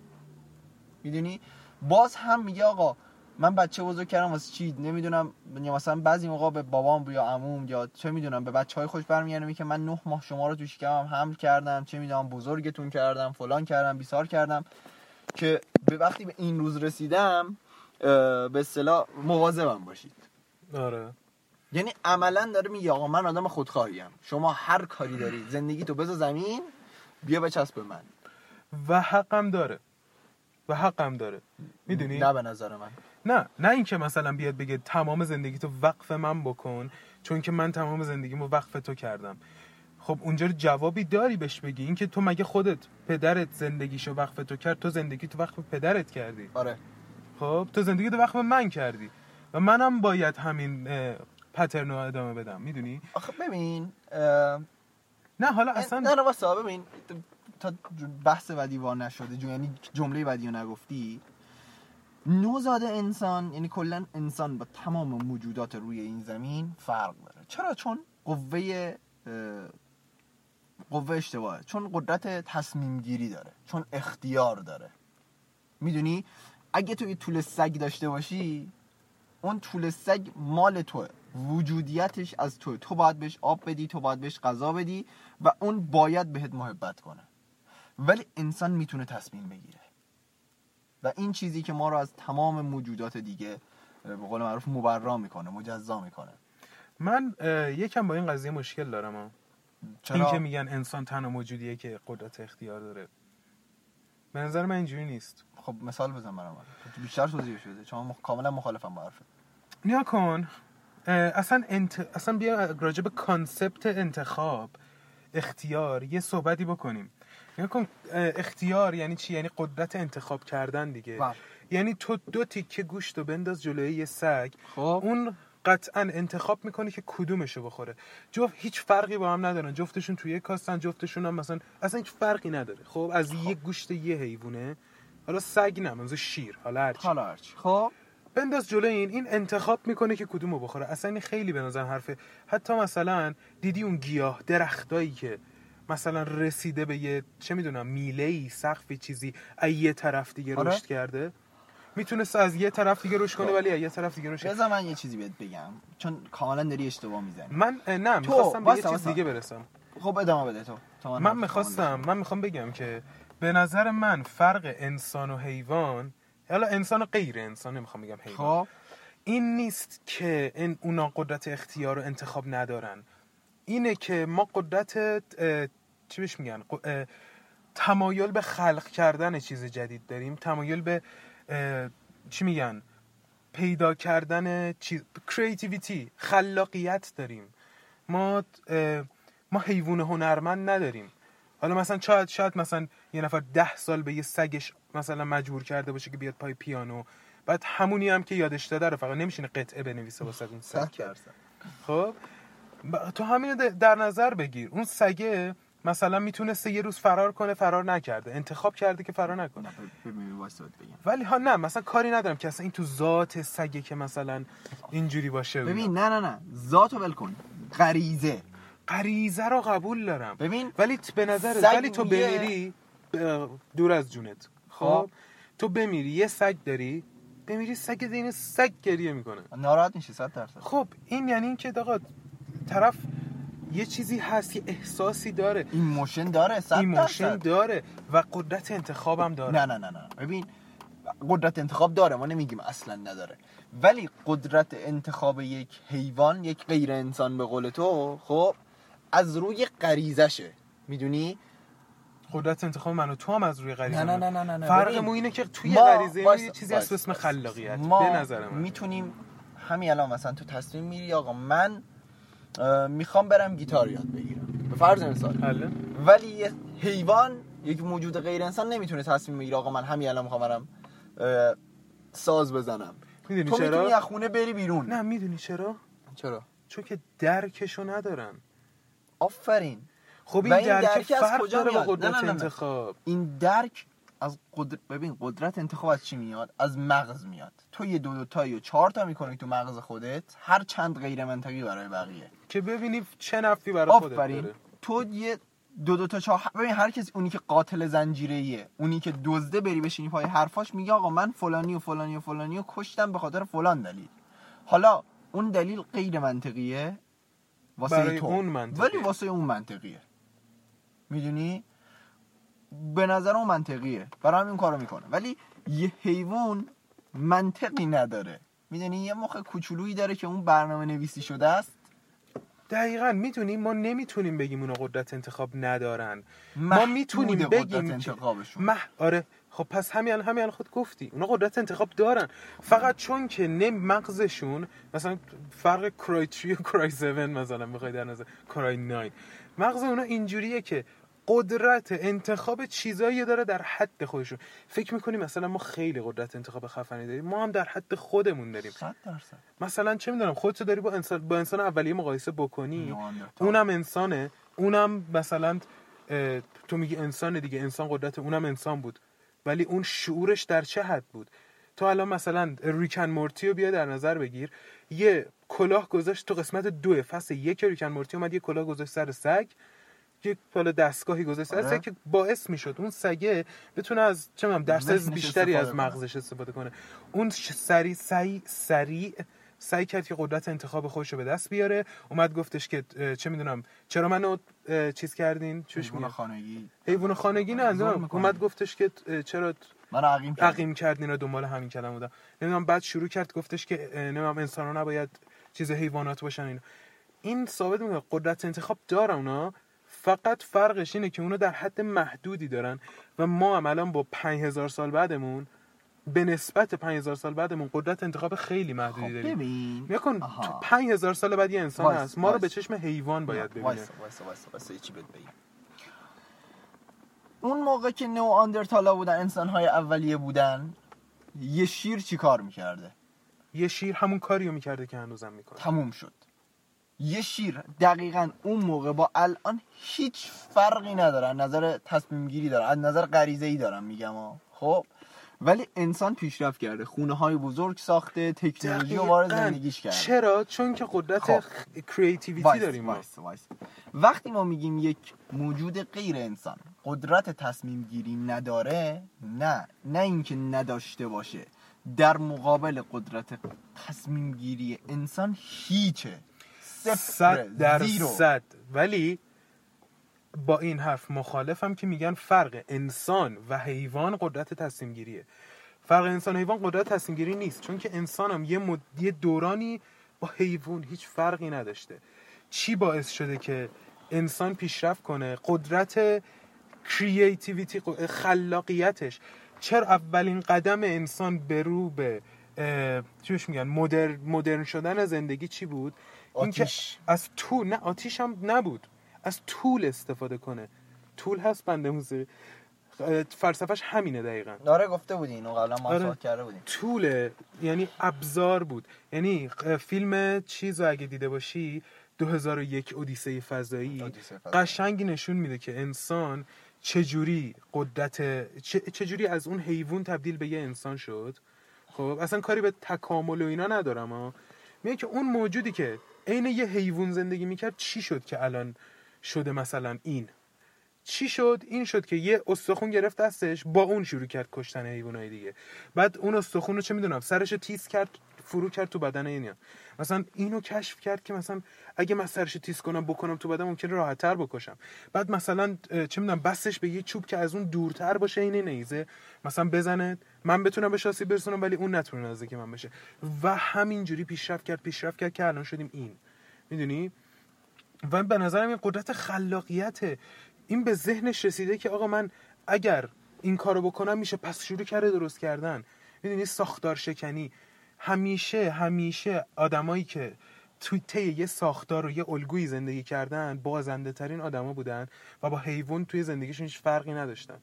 می‌دونی؟ باز هم میگه آقا من بچه بزرگ کردم واسه چی؟ نمی‌دونم یا مثلا بعضی موقع به بابام یا عموم یا چه می‌دونم به بچه های خوش برمیگردم که من نه ماه شما رو تو شکمم حمل کردم چه می‌دونم بزرگتون کردم فلان کردم بیسار کردم. که به وقتی به این روز رسیدم به اصطلاح مواظبم باشید. آره. یعنی عملا داره میگه آقا من آدم خودخواهیم. شما هر کاری دارید زندگی تو بذار زمین بیا بچسب به من. و حقم داره. و حقم داره. می‌دونی؟ نه به نظر من. نه. نه اینکه مثلا بیاد بگه تمام زندگی تو وقف من بکن چون که من تمام زندگیمو وقف تو کردم. خب اونجا جوابی داری بهش بگی. اینکه تو مگه خودت پدرت زندگیشو وقف تو کرد تو زندگی تو وقف پدرت کردی. آره. خب تو زندگی تو وقف من کردی و منم باید همین پترنو ادامه بدم می‌دونی؟ آخه ببین نه حالا اصلا نه نه واسه ببین تا بحث بدی وار نشده یعنی جمله بدی رو نگفتی. نوزاد انسان یعنی کلا انسان با تمام موجودات روی این زمین فرق داره. چرا؟ چون قوه قوه اشتباهه. چون قدرت تصمیم گیری داره. چون اختیار داره. می‌دونی؟ اگه تو یه طول سگ داشته باشی اون طول سگ مال توه وجودیتش از تو. تو باید بهش آب بدی تو باید بهش غذا بدی و اون باید بهت محبت کنه. ولی انسان می‌تونه تصمیم بگیره. و این چیزی که ما رو از تمام موجودات دیگه به قول معروف مبرا می‌کنه مجزا می‌کنه. من یکم با این قضیه مشکل دارم چرا؟ این که میگن انسان تنها موجودیه که قدرت اختیار داره. به نظر من اینجوری نیست. خب مثال بزن برام. بیشتر توضیح بده چون کاملا مخالفم با حرفت. نیا کن. اصلا انت... اصلا بیا راجع به کانسپت انتخاب اختیار یه صحبتی بکنیم. نیا کن. اختیار یعنی چی؟ یعنی قدرت انتخاب کردن دیگه. بله. یعنی تو دو تیکه گوشت و بنداز جلوی یه سگ. خب. اون قطعا انتخاب می‌کنه که کدومشو بخوره. جفت هیچ فرقی با هم ندارن. جفتشون توی یک کاستن جفتشون هم مثلا اصلا هیچ فرقی نداره. خب از خب. یک گوشت یه حیوانه حالا سگ نه منظور شیر. حالا هرچی حالا هرچی خب. بنداز جلو این. این انتخاب می‌کنه که کدومو بخوره. اصلا این خیلی به نظر حرفه. حتی مثلا دیدی اون گیاه درختایی که مثلا رسیده به یه چه می‌دونم میله ای سقفی چیزی از یه طرف دیگه آره؟ رشد کرده؟ می‌تونست از یه طرف دیگه رشد کنه خب. ولی از یه طرف دیگه رشد بذار من یه چیزی بهت بگم. چون کاملا داری اشتباه می‌زنی. من نه می‌خواستم به یه چیز دیگه برسم. خب ادامه بده تو, من می‌خواستم من می‌خوام بگم که به نظر من فرق انسان و حیوان حالا انسان و غیر انسان نمی‌خوام بگم حیوان. خب. این نیست که این اونا قدرت اختیار و انتخاب ندارن. اینه که ما قدرت چی بهش میگن؟ تمایل به خلق کردن چیز جدید داریم. تمایل به چی میگن؟ پیدا کردن چیز کریتیویتی خلاقیت داریم. ما ما حیوان هنرمند نداریم. حالا مثلا شاید شاید مثلا یه نفر ده سال به یه سگش مثلا مجبور کرده باشه که بیاد پای پیانو. بعد همونی هم که یادش داده رو فقط نمیشینه قطعه بنویسه واسه اون سگ خب؟ تو همین در نظر بگیر. اون سگه مثلا می‌تونسته یه روز فرار کنه فرار نکرده. انتخاب کرده که فرار نکنه. ولی ها نه مثلا کاری ندارم که اصلا این تو ذات سگه که مثلا اینجوری باشه ببین نه نه نه. ذاتو ول کن. غریزه. غریزه رو قبول دارم. ببین ولی به نظر ولی تو بمیری دور از جونت. خب, خب. تو بمیری یه سگ داری بمیری سگ دین سگ گریه می‌کنه. ناراحت میشه 100 درصد. خب این یعنی اینکه آقا طرف یه چیزی هست یه احساسی داره. emotion داره emotion داره و قدرت انتخابم داره. نه نه نه نه. ببین قدرت انتخاب داره ما نمیگیم اصلا نداره. ولی قدرت انتخاب یک حیوان یک غیر انسان به قول تو خب از روی غریزشه. می‌دونی؟ قدرت انتخاب من و تو هم از روی غریزه نه نه نه نه, نه. فرقمون اینه که توی غریزه یه چیزی هست اسم خلاقیت ما به نظر من. می‌تونیم همین الان مثلا تو تصمیم میری آقا من می‌خوام برم گیتار یاد بگیرم. به فرض مثال. بله. ولی یه حیوان یک موجود غیر انسان نمی‌تونه تصمیم بگیره آقا من همین الان می‌خوام برم ساز بزنم. می‌دونی تو می‌تونی چرا؟ از خونه بری بیرون. نه می‌دونی چرا؟ چرا؟ چون که درکشو ندارن آفرین. خب این این درک درک از فرق کجا داره با قدرت نه، نه، نه. انتخاب. این درک از قدرت ببین قدرت انتخاب از چی میاد؟ از مغز میاد. تو یه دو دو تایی و چهار تا می‌کنی تو مغز خودت هر چند غیر منطقی برای بقیه. که ببینی چه نفعی برای خودت داره. تو یه دو دو تا چهار ببین هر کسی اونی که قاتل زنجیره ایه اونی که دزده بری بشینی پای حرفاش میگه آقا من فلانی و فلانی و فلانی و کشتم به خاطر فلان دلیل. حالا اون دلیل غیر منطقیه واسه برای تو. اون منطقیه. ولی واسه اون منطقیه. می‌دونی؟ به نظر اون منطقیه. برای همین کارو می‌کنه. ولی یه حیوان منطقی نداره. می‌دونی؟ یه مخ کوچولویی داره که اون برنامه نویسی شده است. دقیقا. می‌دونیم ما نمی‌تونیم بگیم اونا قدرت انتخاب ندارن. ما می‌تونیم بگیم انتخابشون. مح... آره. خب پس همین الان همین خود گفتی. اونا قدرت انتخاب دارن. فقط چون که نه مغزشون مثلا فرق کرای 3 و کرای 7 مثلا بخوای در نظر کرای 9 مغز اونا اینجوریه که قدرت انتخاب چیزایی داره در حد خودشون. فکر می‌کنیم مثلا ما خیلی قدرت انتخاب خفنی داریم ما هم در حد خودمون داریم. صد درصد. مثلا چه می‌دونم خودتو داری با انسان با انسان اولیه مقایسه بکنی. اونم انسانه. اونم مثلا تو میگی انسان دیگه انسان قدرت اونم انسان بود. ولی اون شعورش در چه حد بود؟ تو الان مثلا ریکن مورتی رو بیا در نظر بگیر. یه کلاه گذاشت تو قسمت دو فصل یک ریکن مورتی اومد یه کلاه گذاشت سر سگ. یک حالا دستگاهی گذاشت سر آره. که باعث می‌شد اون سگه بتونه از چه می‌دونم درصد ذهنش بیشتری از. مغزش استفاده کنه. اون ش- سریع سریع سریع سعی کرد که قدرت انتخاب خودش رو به دست بیاره. اومد گفتش که چه می‌دونم چرا منو چیز کردین؟ چوش حیوان خانگی. حیوان خانگی نه. اومد گفتش که چرا من عقیم عقیم کردین رو دنبال همین کلام بودم. نمی‌دونم بعد شروع کرد گفتش که نمی‌دونم انسان ها نباید چیز حیوانات باشن اینا. این ثابت می‌کنه قدرت انتخاب دارن اونا. فقط فرقش اینه که اونا در حد محدودی دارن و ما هم الان با 5000 سال بعدمون به نسبت 5000 سال بعدمون قدرت انتخاب خیلی محدودی خب داریم. ببین. نگا کن آها. تو 5000 سال بعد یه انسان وایس، هست ما رو وایس. به چشم حیوان باید ببینه. وایسا وایسا وایسا چی بهت بگم. اون موقع که نئاندرتالا بودن انسان های اولیه بودن یه شیر چی کار می‌کرده؟ یه شیر همون کاری رو می‌کرده که هنوزم می‌کنه. تموم شد. یه شیر دقیقا اون موقع با الان هیچ فرقی نداره. از نظر تصمیم گیری داره از نظر غریزه ای دارم میگم. ها خب؟ ولی انسان پیشرفت کرده. خونه های بزرگ ساخته تکنولوژی رو وارد. زندگیش کرده. چرا؟ چون که قدرت خب. creativity داریم. وایس، وایس. وقتی ما میگیم یک موجود غیر انسان قدرت تصمیم گیری نداره نه. نه اینکه نداشته باشه. در مقابل قدرت تصمیم گیری انسان هیچه. صد در. صد ولی با این حرف مخالفم که میگن فرق انسان و حیوان قدرت تصمیم گیریه فرق انسان و حیوان قدرت تصمیم گیری نیست چون که انسان هم یه, مد... یه دورانی با حیوان هیچ فرقی نداشته. چی باعث شده که انسان پیشرفت کنه؟ قدرت کریتیویتی خلاقیتش. چرا اولین قدم انسان به رو به چی میگن؟ مدر... مدرن شدن زندگی چی بود؟ آتیش. از طول نه آتیش هم نبود. از طول استفاده کنه. طول هست بنده موسیقی فلسفهش همینه دقیقا. داره گفته بودی اینو قبلا ما آره. کرده بودیم. طوله یعنی ابزار بود. یعنی فیلم چیز رو اگه دیده باشی 2001 اودیسه فضایی اودیسه فضایی. قشنگی نشون میده که انسان چجوری قدرت چجوری از اون حیوان تبدیل به یه انسان شد. خب اصلا کاری به تکامل و اینا ندارم ها میگه که اون موجودی که عین یه حیوان زندگی می‌کرد چی شد که الان شده مثلا این؟ چی شد؟ این شد که یه استخون گرفت دستش با اون شروع کرد کشتن حیوانای دیگه. بعد اون استخون رو چه می‌دونم سرش تیز کرد. فرو کرد تو بدن اینا مثلا اینو کشف کرد که مثلا اگه من سرش تیز کنم بکنم تو بدن ممکنه راحتتر بکشم. بعد مثلا چه می‌دونم بسش به یه چوب که از اون دورتر باشه این نیزه مثلا بزنه من بتونم به شاسی برسونم ولی اون نتونه نزدیک من بشه. و همینجوری پیشرفت کرد پیشرفت کرد که الان شدیم این. می‌دونی؟ و به نظرم این قدرت خلاقیته این به ذهنش رسیده که آقا من اگر این کارو بکنم میشه پس شروع کرده درست کردن. می‌دونی؟ ساختار شکنی. همیشه همیشه آدمایی که توی طی یه ساختار و یه الگویی زندگی کردن بازنده ترین آدما بودن و با حیوان توی زندگیشون هیچ فرقی نداشتن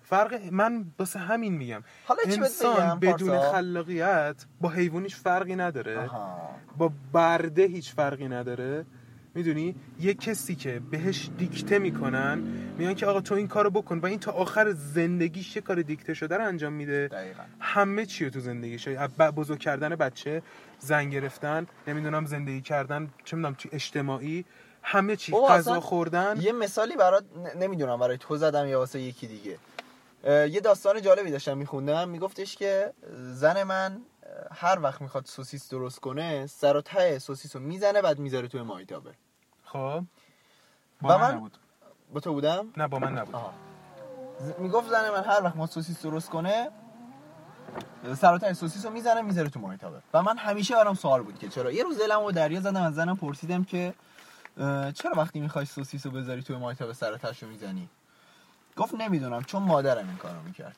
فرق من واسه همین میگم حالا انسان بدون پارسا؟ خلاقیت با حیوان هیچ فرقی نداره آها. با برده هیچ فرقی نداره می‌دونی؟ یه کسی که بهش دیکته می‌کنن میگن که آقا تو این کارو بکن و این تا آخر زندگیش یه کار دیکته شده رو انجام میده. دقیقا. همه چی تو زندگیش. بزرگ کردن بچه زن گرفتن نمی‌دونم زندگی کردن چه می‌دونم تو اجتماعی همه چی. غذا خوردن. یه مثالی برات ن- نمی‌دونم برای تو زدم یا واسه یکی دیگه. یه داستان جالبی داشتم میخوندم. میگفتش که زن من هر وقت می‌خواد سوسیس درست کنه سر و ته سوسیس رو می‌زنه بعد می‌ذاره توی مایتابه خب. با من من- نبود. با تو بودم؟ نه با من نبود. ز- می‌گفت زن من هر وقت ما سوسیس درست کنه سر و ته سوسیس رو می‌زنه می‌ذاره تو مایتابه و من همیشه برام سوال بود که چرا؟ یه روز دلم رو دریا زدم از زنم پرسیدم که چرا وقتی می‌خوای سوسیس رو بذاری توی مایتابه سر و می‌زنی؟ گفت نمی‌دونم چون مادرم این کارو می‌کرد.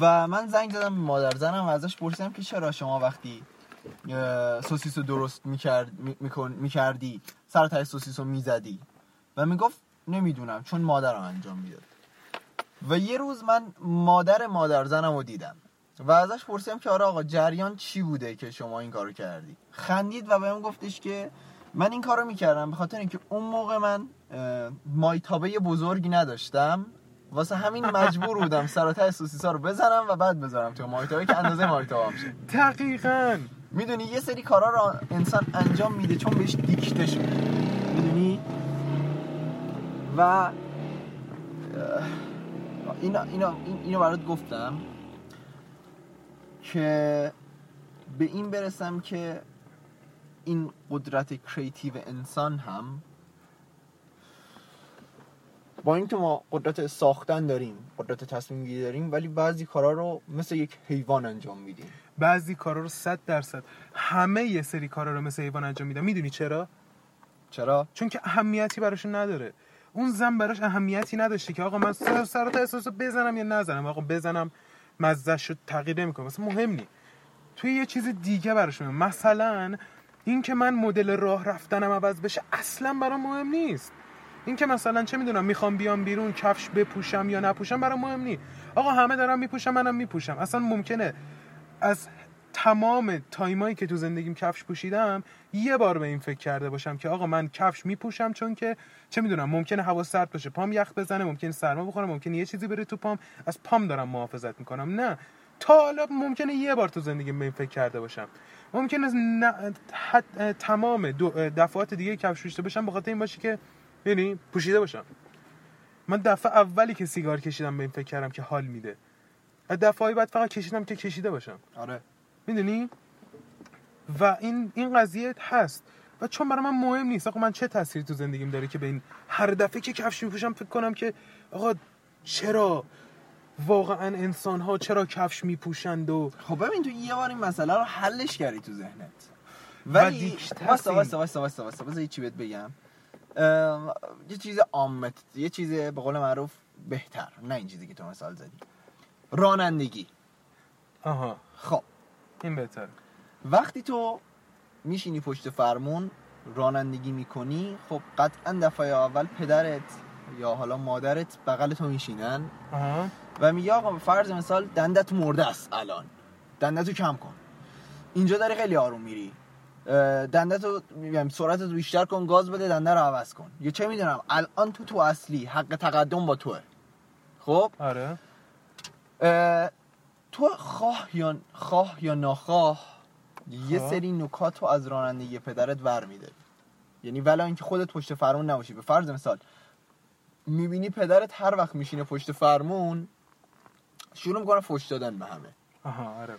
و من زنگ زدم مادر زنم و ازش پرسیدم که چرا شما وقتی سوسیس رو درست می‌کردی سر ته سوسیس رو می‌زدی؟ و می‌گفت نمی‌دونم چون مادرم انجام می‌داد. و یه روز من مادر مادر زنم رو دیدم و ازش پرسیدم که آره آقا جریان چی بوده که شما این کارو کردی؟ خندید و بهم گفتش که من این کارو می‌کردم به خاطر اینکه اون موقع من مایتابه بزرگی نداشتم. واسه همین مجبور بودم سر و ته سوسیسا رو بزنم و بعد بذارم تو مایتابه که اندازه مایتابه شه دقیقاً. می‌دونی یه سری کارا رو انسان انجام میده چون بهش دیکته شده می‌دونی؟ و اینا اینا این- اینو برات گفتم که به این برسم که این قدرت کریتیو انسان هم با اینکه ما قدرت ساختن داریم قدرت تصمیم گیری داریم ولی بعضی کارا رو مثل یک حیوان انجام میدیم. بعضی کارا رو صد درصد. همه یه سری کارا رو مثل حیوان انجام میدن. می‌دونی چرا؟ چرا؟ چون که اهمیتی براشون نداره. اون زن براش اهمیتی نداشته که آقا من سر سر تا احساس بزنم یا نزنم. آقا بزنم مزهش رو تغییر نمی‌کنه مثلا مهم نی. توی یه چیز دیگه براش مثلا این که من مدل راه رفتنم عوض بشه اصلا برام مهم نیست. این که مثلا چه می‌دونم می‌خوام بیام بیرون کفش بپوشم یا نپوشم برام مهم نیست آقا همه دارم میپوشم منم میپوشم. اصلا ممکنه از تمام تایمایی که تو زندگیم کفش پوشیدم یه بار به این فکر کرده باشم که آقا من کفش میپوشم چون که چه می‌دونم ممکنه هوا سرد باشه پام یخ بزنه ممکنه سرما بخوره ممکنه یه چیزی بره تو پام از پام دارم محافظت می‌کنم. نه. تا حالا ممکنه یه بار تو زندگیم به این فکر کرده باشم. ممکنه تمام دفعات دیگه کفش پوشیده باشم به خاطر این باشه که یعنی پوشیده باشم. من دفعه اولی که سیگار کشیدم به این فکر کردم که حال میده. و دفعه بعد فقط کشیدم که کشیده باشم. آره. می‌دونی؟ و این این قضیه هست. و چون برای من مهم نیست آقا من چه تأثیری تو زندگیم داره که به این هر دفعه که کفش میپوشم فکر کنم که آقا چرا واقعا انسان ها چرا کفش میپوشند و خب ببین تو یه بار این مسئله رو حلش کردی تو ذهنت. ولی واسه. واسه واسه واسه واسه چی بهت بگم؟ یه چیز عامت یه چیز به قول معروف بهتر نه این چیزی که تو مثال زدی. رانندگی. آها. خب. این بهتر وقتی تو میشینی پشت فرمون رانندگی می‌کنی خب قطعا دفعه اول پدرت یا حالا مادرت بغل تو میشینن آها. و میگه آقا فرض مثال دندت مرده است الان. دندتو کم کن. اینجا داری خیلی آروم میری. اه، دندتو میگم سرعت رو بیشتر کن گاز بده دنده رو عوض کن. یا چه می‌دونم الان تو تو اصلی حق تقدم با توه. خب؟ آره. تو خواه یا خواه یا ناخواه یه خب. سری نکات رو از رانندگی پدرت ور میده. یعنی ولی اینکه خودت پشت فرمون نباشی. به فرض مثال می‌بینی پدرت هر وقت میشینه پشت فرمون شروع می‌کنه فش دادن به همه. آها آره.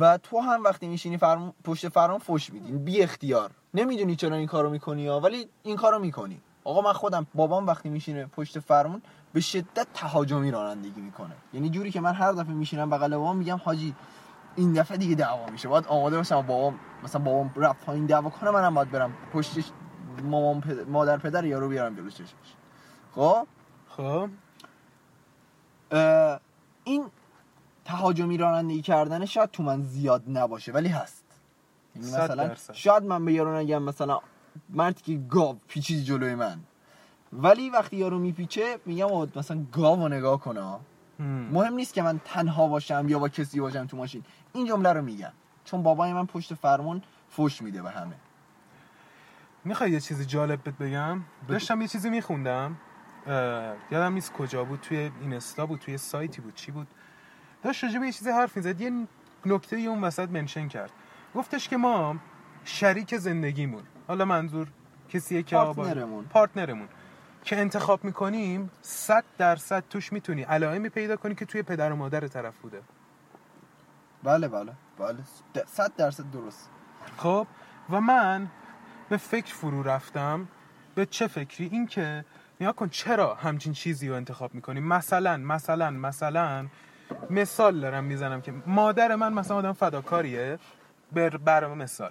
و تو هم وقتی میشینی فرمون پشت فرمون فش میدی. بی اختیار. نمی‌دونی چرا این کارو می‌کنی ها ولی این کارو می‌کنی. آقا من خودم بابام وقتی میشینه پشت فرمون به شدت تهاجمی رانندگی می‌کنه. یعنی جوری که من هر دفعه میشینم بغل بابام میگم حاجی این دفعه دیگه دعوا میشه. باید آماده باشم بابام مثلا بابام رفت پایین دعوا کنه منم باید برم پشتش مامان پدر، مادر پدر یارو بیارم جلوش چشمش. خب؟ خب. این تهاجمی رانندگی کردن شاید تو من زیاد نباشه ولی هست. یعنی مثلا. شاید من به یارو نگم مثلا مردی که گاو پیچید جلوی من. ولی وقتی یارو میپیچه میگم مثلا گاو رو نگاه کنه. مهم نیست که من تنها باشم یا با کسی باشم تو ماشین. این جمله رو میگم. چون بابای من پشت فرمون فوش میده به همه. می‌خوای یه چیزی جالب بهت بگم؟ داشتم یه چیزی میخوندم. یادم نیست کجا بود توی اینستا بود توی سایتی بود. چی بود؟ داشت راجع به یه چیزی حرف می‌زد یه نکته اون وسط منشن کرد. گفتش که ما شریک زندگیمون حالا منظور کسیه که partner مون. partner مون. که انتخاب می‌کنیم صد درصد توش می‌تونی علائمی پیدا کنی که توی پدر و مادر طرف بوده. بله بله بله. د- صد درصد درست. خب و من به فکر فرو رفتم. به چه فکری؟ این که نگا کن چرا همچین چیزی رو انتخاب می‌کنیم؟ مثلا مثلا مثلا مثال دارم می‌زنم که مادر من مثلا آدم فداکاریه. بر برای مثال.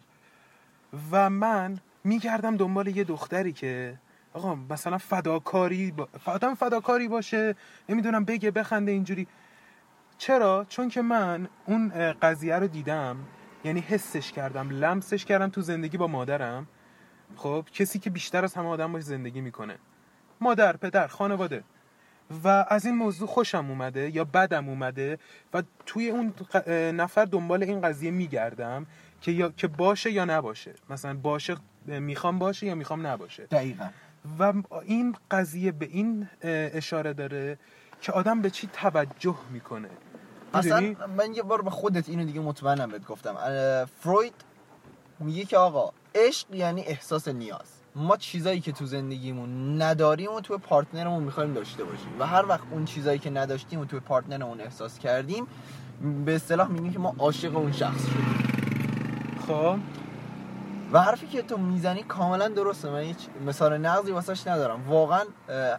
و من میگردم دنبال یه دختری که آقا مثلا فداکاری با... آدم فداکاری باشه نمی‌دونم بگه بخنده اینجوری. چرا؟ چون که من اون قضیه رو دیدم. یعنی حسش کردم لمسش کردم تو زندگی با مادرم. خب کسی که بیشتر از همه آدم باش زندگی می‌کنه. مادر پدر خانواده. و از این موضوع خوشم اومده یا بدم اومده و توی اون نفر دنبال این قضیه میگردم که یا که باشه یا نباشه. مثلا باشه می‌خوام باشه یا می‌خوام نباشه. دقیقا. و این قضیه به این اشاره داره که آدم به چی توجه می‌کنه. اصلا؟ من یه بار به خودت اینو دیگه مطمئنم بهت گفتم. فروید میگه که آقا عشق یعنی احساس نیاز. ما چیزایی که تو زندگیمون نداریم و تو partner مون می‌خوایم داشته باشیم. و هر وقت اون چیزایی که نداشتیم و تو partner مون احساس کردیم به اصطلاح میگیم که ما عاشق اون شخص شدیم. خب؟ و حرفی که تو می‌زنی کاملا درسته. من هیچ مثال نقضی واسش ندارم. واقعا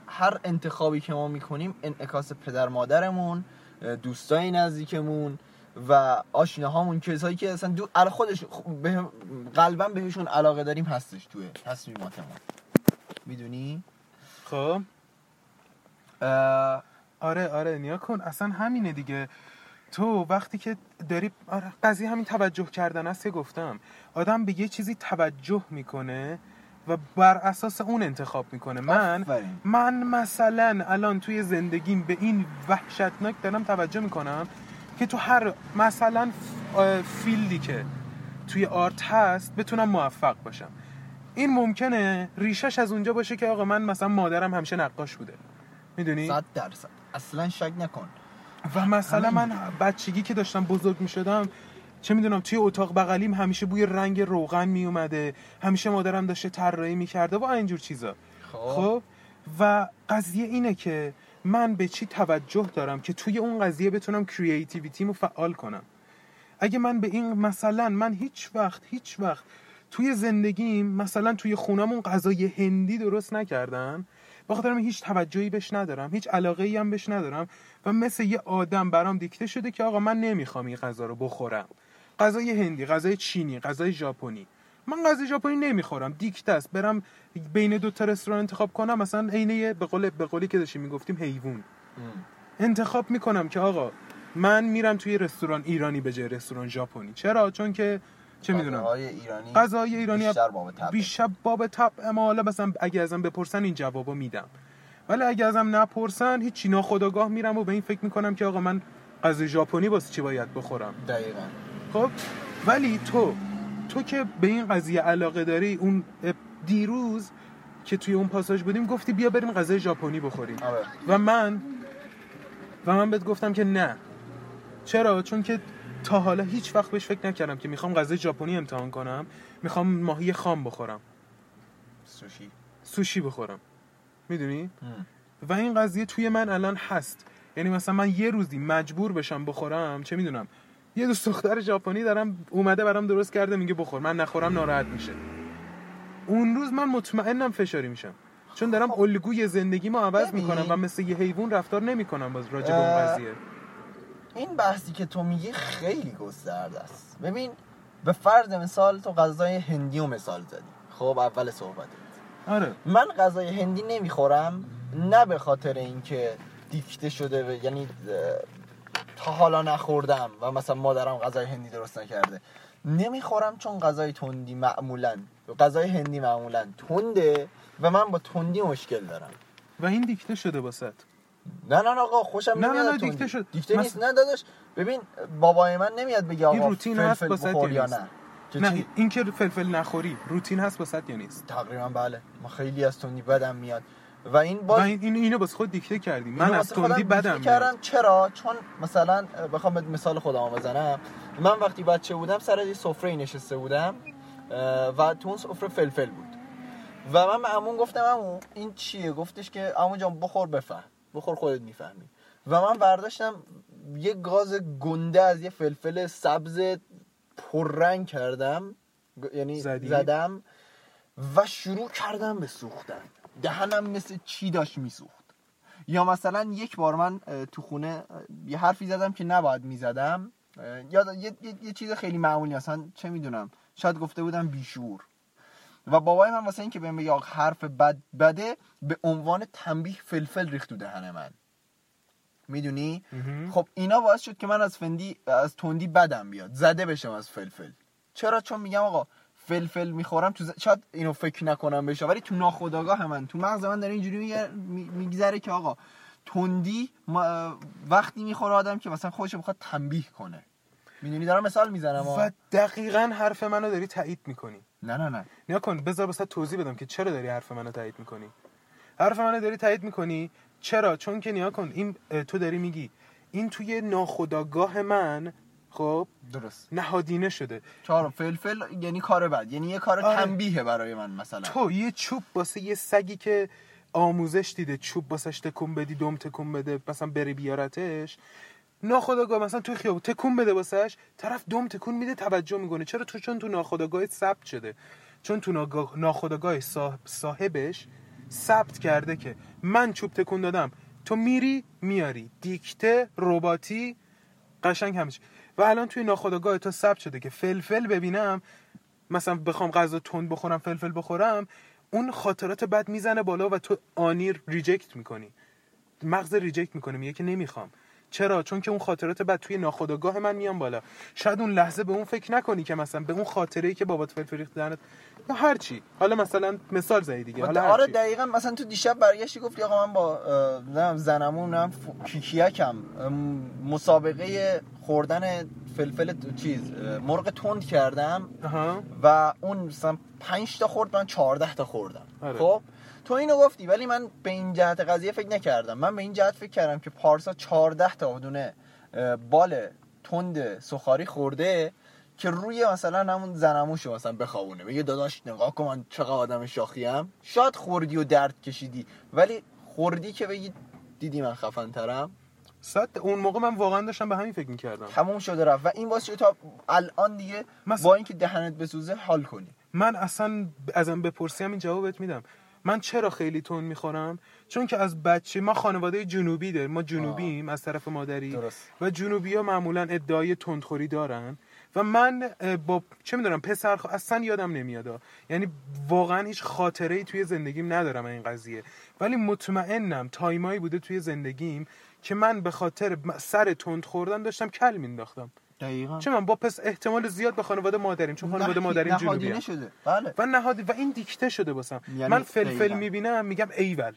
هر انتخابی که ما می‌کنیم انعکاس پدر مادرمون دوستای نزدیکمون و آشناهامون کسایی که اصلا دو ال- خودش خ- به قلبا بهشون علاقه داریم هستش توی تصمیماتمون می‌دونی؟ خب. آره آره نیا کن. اصلا همینه دیگه. تو وقتی که داری آره قضیه همین توجه کردن است که گفتم. آدم به یه چیزی توجه می‌کنه و بر اساس اون انتخاب می‌کنه. من آفرین. من مثلا الان توی زندگیم به این وحشتناک دارم توجه می‌کنم. که تو هر مثلا فیلدی که توی آرت هست بتونم موفق باشم. این ممکنه ریشش از اونجا باشه که آقا من مثلا مادرم همیشه نقاش بوده. می‌دونی؟ صد درصد. اصلا شک نکن. و مثلا. من بچگی که داشتم بزرگ می شدم چه می‌دونم توی اتاق بغلیم همیشه بوی رنگ روغن می اومده همیشه مادرم داشته طراحی می‌کرده و اینجور چیزا. خب؟ و قضیه اینه که من به چی توجه دارم که توی اون قضیه بتونم creativity مو فعال کنم؟ اگه من به این مثلا من هیچ وقت هیچ وقت توی زندگیم مثلا توی خونمون غذای هندی درست نکردن بخاطر من هیچ توجهی بهش ندارم هیچ علاقه ای هم بهش ندارم و مثل یه آدم برام دیکته شده که آقا من نمی‌خوام این غذا رو بخورم. غذای هندی غذای چینی غذای ژاپنی. من غذای ژاپنی نمی‌خورم. دیکته است برم بین دو تا رستوران انتخاب کنم. مثلا عین به قول به قولی که داشتیم می‌گفتیم حیوان. انتخاب می‌کنم که آقا من میرم توی رستوران ایرانی به جای رستوران ژاپنی. چرا؟ چون که چه می‌دونم. غذاهای ایرانی غذای ایرانی بیشتر باب. بیشتر باب تب اما حالا مثلا اگه ازم بپرسن این جوابو میدم. ولی اگه ازم نپرسن هیچ ناخودآگاه میرم و به این فکر می‌کنم که آقا من غذای ژاپنی واسه چی باید بخورم؟ دقیقا. خب؟ ولی تو تو که به این قضیه علاقه داری اون دیروز که توی اون پاساژ بودیم گفتی بیا بریم غذای ژاپنی بخوریم. آره. و من و من بهت گفتم که نه. چرا؟ چون که تا حالا هیچ وقت بهش فکر نکردم که می‌خوام غذای ژاپنی امتحان کنم می‌خوام ماهی خام بخورم. سوشی. سوشی بخورم. می‌دونی؟ و این قضیه توی من الان هست. یعنی مثلا من یه روزی مجبور بشم بخورم چه می‌دونم یه دوست دختر ژاپنی دارم اومده برام درست کرده میگه بخور من نخورم ناراحت میشه. اون روز من مطمئنم فشاری میشم. چون دارم الگوی زندگیمو عوض ببین. می‌کنم و مثل یه حیوان رفتار نمی‌کنم باز راجع به اون قضیه. این بحثی که تو میگی خیلی گسترده است. ببین به فرض مثال تو غذای هندی رو مثال زدی. خب اول صحبتت. آره. من غذای هندی نمی‌خورم نه به خاطر اینکه دیکته شده و یعنی تا حالا نخوردم و مثلا مادرم غذای هندی درست نکرده. نمی‌خورم چون غذای تندی معمولا. غذای هندی معمولا تنده و من با تندی مشکل دارم. و این دیکته شده واسط نه نه آقا خوشم نه، نمیاد نه، نه،. دیکته شد. دیکته نیست. نه داداش ببین بابای من نمیاد بگه این آقا روتین هست فلفل واسه بخور یا؟ نه. نه؟ این که فلفل نخوری روتین هست واسط یا نیست؟ تقریبا بله. ما خیلی از تندی بدم میاد. و این باز این اینو بس خود دیکته کردی من از تندی بدم کردم. چرا؟ چون مثلا بخوام مثال خودم بزنم. من وقتی بچه بودم سر یه سفره نشسته بودم و تو اون سفره فلفل بود. و من به عمون گفتم عمو این چیه؟ گفتش که عمو جان بخور بفهم. بخور خودت می‌فهمی. و من برداشتم یه گاز گنده از یه فلفل سبز پررنگ کردم. یعنی زدی؟ زدم و شروع کردم به سوختن. دهنم مثل چی داشت میسوخت. یا مثلا یک بار من تو خونه یه حرفی زدم که نباید می‌زدم. یا یه،, یه،, یه چیز خیلی معمولی اصلا چه می‌دونم شاید گفته بودم بیشور و بابای من واسه اینکه بهم بگه حرف بد بده به عنوان تنبیه فلفل ریخت تو دهن من. می‌دونی. خب اینا باعث شد که من از فندی از تندی بدم بیاد زده بشم از فلفل. چرا؟ چون میگم آقا فلفل می‌خورم تو ز... شاید اینو فکر نکنم بشه ولی تو ناخودآگاه من تو مغز من داره اینجوری میگذره که آقا تندی ما- وقتی می‌خوره آدم که مثلا خودش می‌خواد تنبیه کنه. می‌دونی؟ دارم مثال می‌زنم. و دقیقا حرف منو داری تایید می‌کنی. نه نه نه. نیا کن بذار بسات توضیح بدم که چرا داری حرف منو تایید می‌کنی. حرف منو داری تایید می‌کنی؟ چرا؟ چون که نیا کن این تو داری میگی این توی ناخودآگاه من خب درست. نهادینه شده. چهارم فلفل یعنی کار بد یعنی یه کار آره. تنبیه برای من مثلا. تو یه چوب واسه یه سگی که آموزش دیده چوب واسش تکون بدی دم تکون بده مثلا بری بیارتش. ناخداگاه مثلا توی خیابون تکون بده واسش طرف دم تکون میده توجه می‌کنه. چرا؟ تو چون تو ناخداگاه ثبت شده. چون تو صاحب صاحبش ثبت کرده که من چوب تکون دادم. تو میری میاری. دیکته رباتی قشنگ همش. و الان توی ناخودآگاه تو ثبت شده که فلفل ببینم مثلا بخوام غذا تند بخورم فلفل بخورم اون خاطرات بد می‌زنه بالا و تو آنی reject می‌کنی. مغز reject می‌کنه میگه که نمی‌خوام. چرا؟ چون که اون خاطرات بد توی ناخودآگاه من میان بالا. شاید اون لحظه به اون فکر نکنی که مثلا به اون خاطره ای که بابات فلفل ریخت دهنت یا هر چی. حالا مثلا مثال زدی دیگه. حالا آره. دقیقا مثلا تو دیشب برگشتی گفتی آقا من با نمی‌دونم زنمون ف- کیکیکم. مسابقه خوردن فلفل چیز مرغ تند کردم. و اون مثلا 5 تا خورد من 14 تا خوردم. آره. خب؟ تو اینو گفتی ولی من به این جهت قضیه فکر نکردم. من به این جهت فکر کردم که پارسا 14 تا دونه بال تند سخاری خورده که روی مثلا همون زنموشو مثلا بخوابونه. بگه داداش نگاه کن من چقدر آدم شاخیم شاید خوردی و درد کشیدی ولی خوردی که بگی دیدی من خفن ترم. صد اون موقع من واقعا داشتم به همین فکر می‌کردم. تموم شده رفت. و این واسه تا الان دیگه مثلا- با اینکه دهنت بسوزه حال کنی. من اصلا ازم بپرسی همین جوابت میدم. من چرا خیلی تون می‌خورم؟ چون که از بچه ما خانواده جنوبی داریم ما جنوبیم از طرف مادری. درست. و جنوبی ها معمولا ادعای تندخوری دارن. و من با چه می‌دونم پسر خ- اصلا یادم نمیاد یعنی واقعا هیچ خاطره ای توی زندگیم ندارم این قضیه. ولی مطمئنم تایمایی بوده توی زندگیم که من به خاطر سر تند خوردن داشتم کل مینداختم دقیقاً. چه من با پس احتمال زیاد به خانواده مادریم چون خانواده مادریم جنوبی شده. بله. و نهادی و این دیکته شده باسم. یعنی من فلفل. می‌بینم میگم ایول.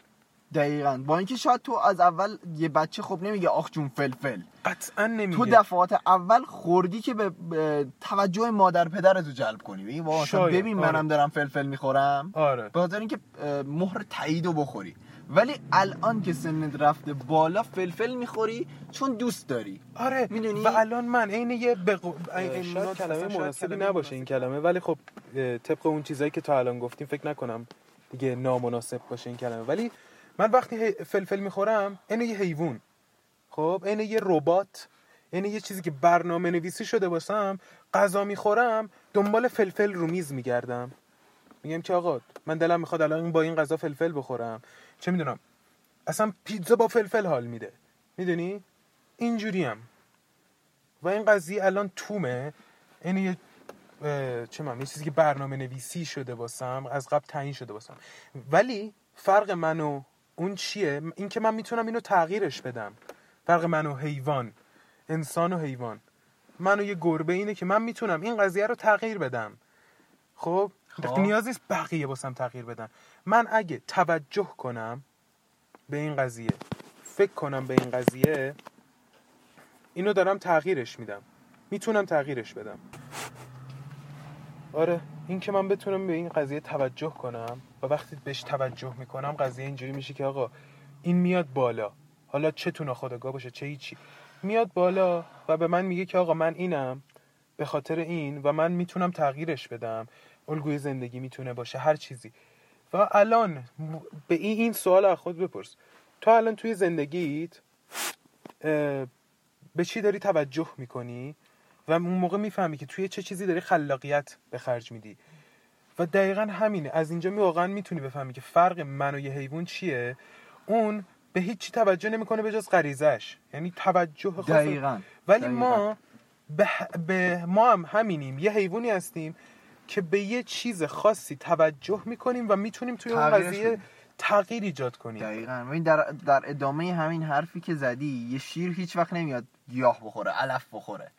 دقیقا. با اینکه شاید تو از اول یه بچه خب نمیگه آخ جون فلفل. قطعا نمیگه. تو دفعات اول خوردی که به, توجه مادر پدرت رو جلب کنی. ببین آره. منم دارم فلفل می‌خورم. آره. به خاطر اینکه مهر تایید رو بخوری. ولی الان که سنت رفته بالا فلفل می‌خوری چون دوست داری. آره می‌دونی؟ و الان من عین یه بقو... این شاید کلمه مناسبی نباشه این کلمه ولی خب طبق اون چیزایی که تا الان گفتیم فکر نکنم دیگه نامناسب باشه این کلمه. ولی من وقتی فلفل می‌خورم عین یه حیوان. خب عین یه ربات عین یه چیزی که برنامه نویسی شده باشم غذا می‌خورم دنبال فلفل رو میز میگردم. میگم که آقا من دلم می‌خواد الان با این غذا فلفل بخورم. چه می‌دونم اصلا پیتزا با فلفل حال میده. می‌دونی؟ اینجوریم و این قضیه الان تومه. این یه چه من یه چیزی که برنامه نویسی شده باسم از قبل تعیین شده باسم ولی فرق من و اون چیه؟ این که من می‌تونم اینو تغییرش بدم. فرق من و حیوان انسان و حیوان. منو یه گربه اینه که من می‌تونم این قضیه رو تغییر بدم. خب. نیاز نیست بقیه باسم تغییر بدن. من اگه توجه کنم به این قضیه فکر کنم به این قضیه اینو دارم تغییرش میدم. می‌تونم تغییرش بدم. آره این که من بتونم به این قضیه توجه کنم و وقتی بهش توجه می‌کنم قضیه اینجوری میشه که آقا این میاد بالا. حالا چه تو ناخودآگاه باشه چه هیچی. میاد بالا و به من میگه که آقا من اینم به خاطر این و من می‌تونم تغییرش بدم. الگوی زندگی می‌تونه باشه هر چیزی. و الان به این این سوال از خود بپرس. تو الان توی زندگیت به چی داری توجه می‌کنی؟ و اون موقع می‌فهمی که توی چه چیزی داری خلاقیت به خرج میدی. و دقیقا همینه. از اینجا می واقعا می‌تونی بفهمی که فرق من و یه حیوان چیه. اون به هیچ چی توجه نمی‌کنه به جز غریزش یعنی توجه خاص. دقیقا. ولی دقیقاً. ما به, به ما هم همینیم. یه حیوانی هستیم که به یه چیز خاصی توجه می‌کنیم و می‌تونیم توی اون قضیه. تغییر ایجاد کنیم. دقیقا. ببین در, در ادامه همین حرفی که زدی یه شیر هیچ وقت نمیاد گیاه بخوره علف بخوره.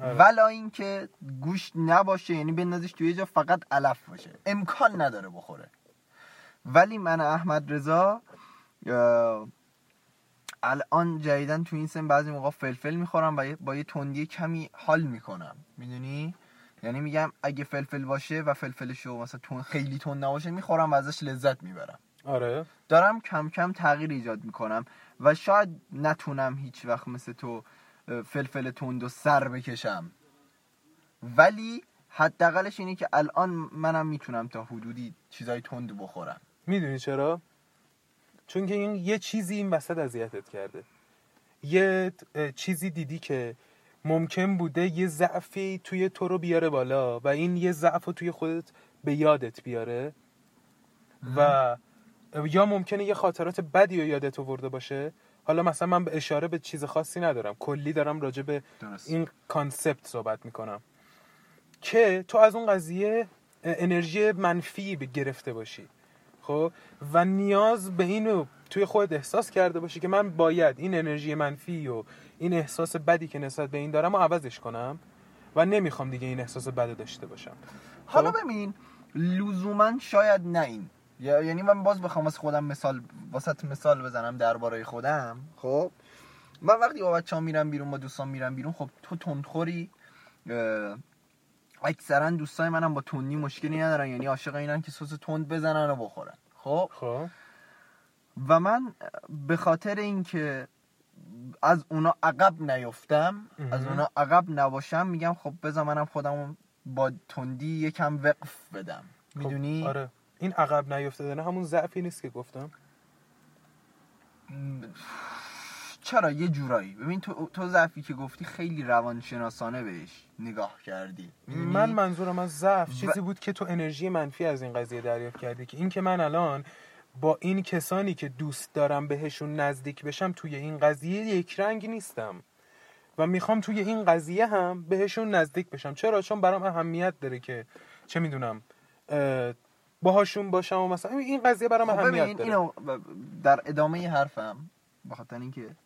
آره. ولا اینکه گوشت نباشه یعنی بندازش توی جا فقط علف باشه. امکان نداره بخوره. ولی من احمد رضا الان جدیدن تو این سن بعضی موقع فلفل می‌خورم و با یه تندی کمی حال می‌کنم. می‌دونی؟ یعنی میگم اگه فلفل باشه و فلفلشو مثلا تون خیلی تند نباشه می‌خورم و ازش لذت می‌برم. آره. دارم کم کم تغییر ایجاد می‌کنم و شاید نتونم هیچ وقت مثل تو فلفل تند و سر بکشم. ولی حداقلش اینه که الان منم می‌تونم تا حدودی چیزای تند بخورم. می‌دونی چرا؟ چون که این یه چیزی این وسط اذیتت کرده. یه چیزی دیدی که ممکن بوده یه ضعفی توی تو رو بیاره بالا و این یه ضعف رو توی خودت به یادت بیاره. و یا ممکنه یه خاطرات بدی رو یادت آورده باشه. حالا مثلا من به اشاره به چیز خاصی ندارم. کلی دارم راجع به این کانسپت صحبت می‌کنم. که تو از اون قضیه انرژی منفی به گرفته باشی. خب؟ و نیاز به اینو توی خود احساس کرده باشی که من باید این انرژی منفی و این احساس بدی که نسبت به این دارم رو عوضش کنم و نمی‌خوام دیگه این احساس بد داشته باشم. حالا خب؟ ببین لزوما شاید نه این. یعنی من باز بخوام از خودم مثال واسط مثال بزنم درباره خودم. خب؟ من وقتی با بچه‌ها میرم بیرون با دوستان میرم بیرون خب تو تندخوری اکثرا دوستای منم با تندی مشکلی ندارن یعنی عاشق اینن که سس تند بزنن و بخورن. خب؟ خب. و من به خاطر اینکه از اونا عقب نیفتم. از اونا عقب نباشم میگم خب بذار منم خودم با تندی یکم وقف بدم. خب، می‌دونی؟ آره. این عقب نیفتادن همون ضعفی نیست که گفتم. چرا؟ یه جورایی. ببین تو تو ضعفی که گفتی خیلی روانشناسانه بهش نگاه کردی؟ من منظورم از ضعف چیزی بود که تو انرژی منفی از این قضیه دریافت کردی که این که من الان با این کسانی که دوست دارم بهشون نزدیک بشم توی این قضیه یک رنگ نیستم. و می‌خوام توی این قضیه هم بهشون نزدیک بشم. چرا؟ چون برام اهمیت داره که چه می‌دونم باهاشون باشم و مثلا این قضیه برام خب اهمیت داره. اینو در ادامه حرفم به خاطر اینکه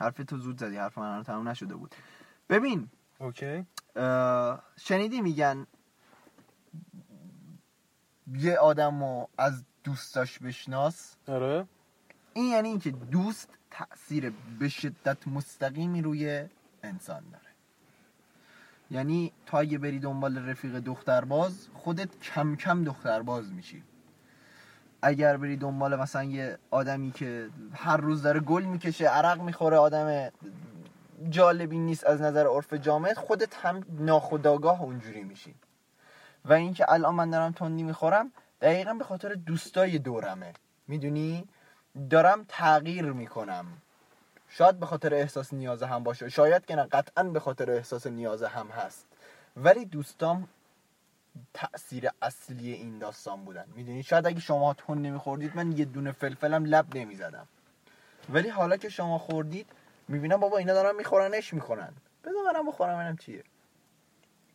حرف تو زود زدی حرف من تموم نشده بود. ببین اوکی. شنیدی میگن یه آدم رو از دوستاش بشناس. آره. این یعنی اینکه دوست تاثیر به شدت مستقیمی روی انسان داره. یعنی تا اگه بری دنبال رفیق دخترباز خودت کم کم دخترباز میشی. اگر بری دنبال مثلا یه آدمی که هر روز داره گل می‌کشه عرق می‌خوره آدم جالبی نیست از نظر عرف جامعه خودت هم ناخداگاه اونجوری میشی. و اینکه الان من دارم تندی می‌خورم دقیقا به خاطر دوستای دورمه. می‌دونی؟ دارم تغییر می‌کنم. شاید به خاطر احساس نیاز هم باشه. شاید که نه قطعا به خاطر احساس نیاز هم هست. ولی دوستام تأثیر اصلی این داستان بودن. می‌دونی؟ شاید اگه شما تون نمیخوردید من یه دونه فلفلم لب نمی‌زدم. ولی حالا که شما خوردید می‌بینم بابا اینا دارن میخورنش می‌کنن. بذار منم بخورم ببینم چیه؟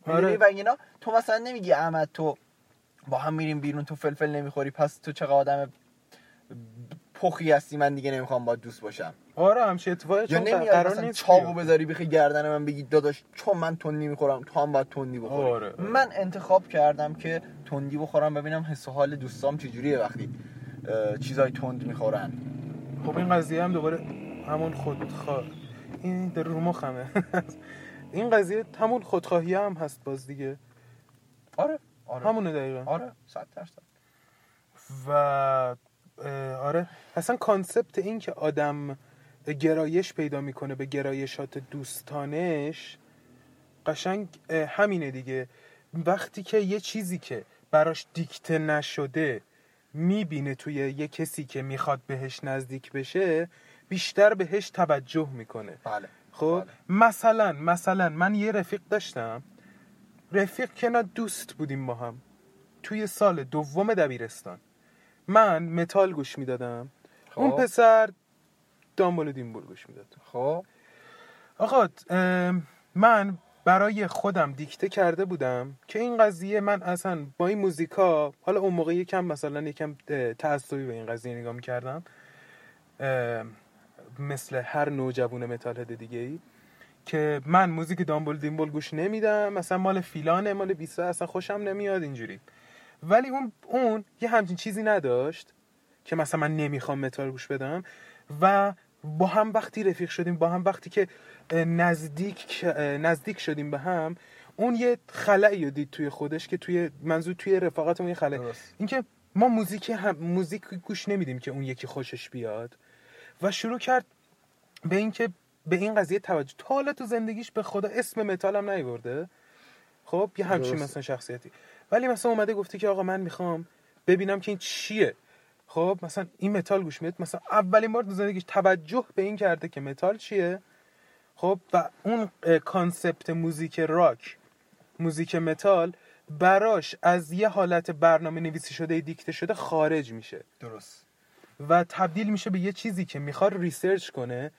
آره. و اینا تو مثلا نمیگی احمد تو با هم میریم بیرون تو فلفل نمی‌خوری پس تو چقدر آدم پخی هستی من دیگه نمی‌خوام با دوست باشم. آره همچین اتفاقی چون قرار نیست چاقو. بذاری بخی گردن من بگی داداش چون من تندی می‌خورم تو هم باید تندی بخوری. آره. من انتخاب کردم که تندی بخورم ببینم حس و حال دوستام چجوریه وقتی چیزای تند می‌خورن. خب این قضیه هم دوباره همون خودخواه. این در رو مخمه. <laughs> این قضیه همون خودخواهی هم هست باز دیگه. آره. آره. همونه دقیقا. آره صد درصد. و آره. اصلا کانسپت این که آدم گرایش پیدا می‌کنه به گرایشات دوستانش قشنگ همینه دیگه. وقتی که یه چیزی که براش دیکته نشده می‌بینه توی یه کسی که می‌خواد بهش نزدیک بشه بیشتر بهش توجه می‌کنه. بله خب؟ بله. مثلا مثلا من یه رفیق داشتم. رفیق که نه دوست بودیم با هم. توی سال دوم دبیرستان. من متال گوش می‌دادم. خب. اون پسر دامبل و دیمبول گوش می‌داد. خب. آقا من برای خودم دیکته کرده بودم که این قضیه من اصلا با این موزیکا حالا اون موقع یکم مثلا یکم تعصبی به این قضیه نگاه می‌کردم. مثل هر نوجوان متال دیگه ای که من موزیک دامبل دیمبل گوش نمیدم مثلا مال فیلانه مال بیسا اصلا خوشم نمیاد اینجوری. ولی اون اون یه همچین چیزی نداشت که مثلا من نمی‌خوام متال گوش بدم و با هم وقتی رفیق شدیم با هم وقتی که نزدیک نزدیک شدیم به هم اون یه خلایی رو دید توی خودش که توی منظور توی رفاقتمون یه درست. اینکه ما موزیک هم موزیک گوش نمیدیم که اون یکی خوشش بیاد. و شروع کرد به اینکه به این قضیه توجه. تا حالا تو زندگیش به خدا اسم متال هم نیورده؟ خب یه همچین. مثلا شخصیتی. ولی مثلا اومده گفته که آقا من می‌خوام ببینم که این چیه. خب مثلا این متال گوش میاد مثلا اولین بار تو زندگیش توجه به این کرده که متال چیه؟ خب و اون concept موزیک راک موزیک متال براش از یه حالت برنامه نویسی شده دیکته شده خارج میشه. درست. و تبدیل میشه به یه چیزی که می‌خواد research کنه.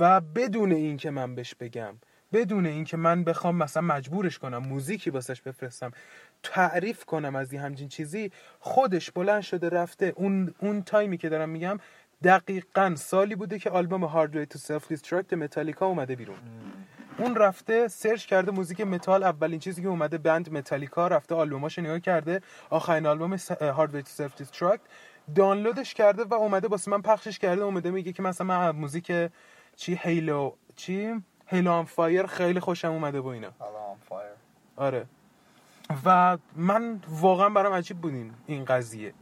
و بدون این که من بهش بگم بدون این که من بخوام مثلا مجبورش کنم موزیکی واسش بفرستم تعریف کنم از یه همچین چیزی خودش بلند شده رفته. اون اون تایمی که دارم میگم دقیقا سالی بوده که آلبوم Hardwired to Self Destruct متالیکا اومده بیرون. اون رفته search کرده موزیک متال اولین چیزی که اومده band متالیکا رفته آلبوماشو نگاه کرده آخرین آلبوم س- Hardwired to Self Destruct دانلودش کرده و اومده واسه من پخشش کرده اومده میگه که مثلا من موزیک چی Halo چی؟ Halo on Fire خیلی خوشم اومده با اینا. fire. آره. و من واقعا برام عجیب بودین این قضیه.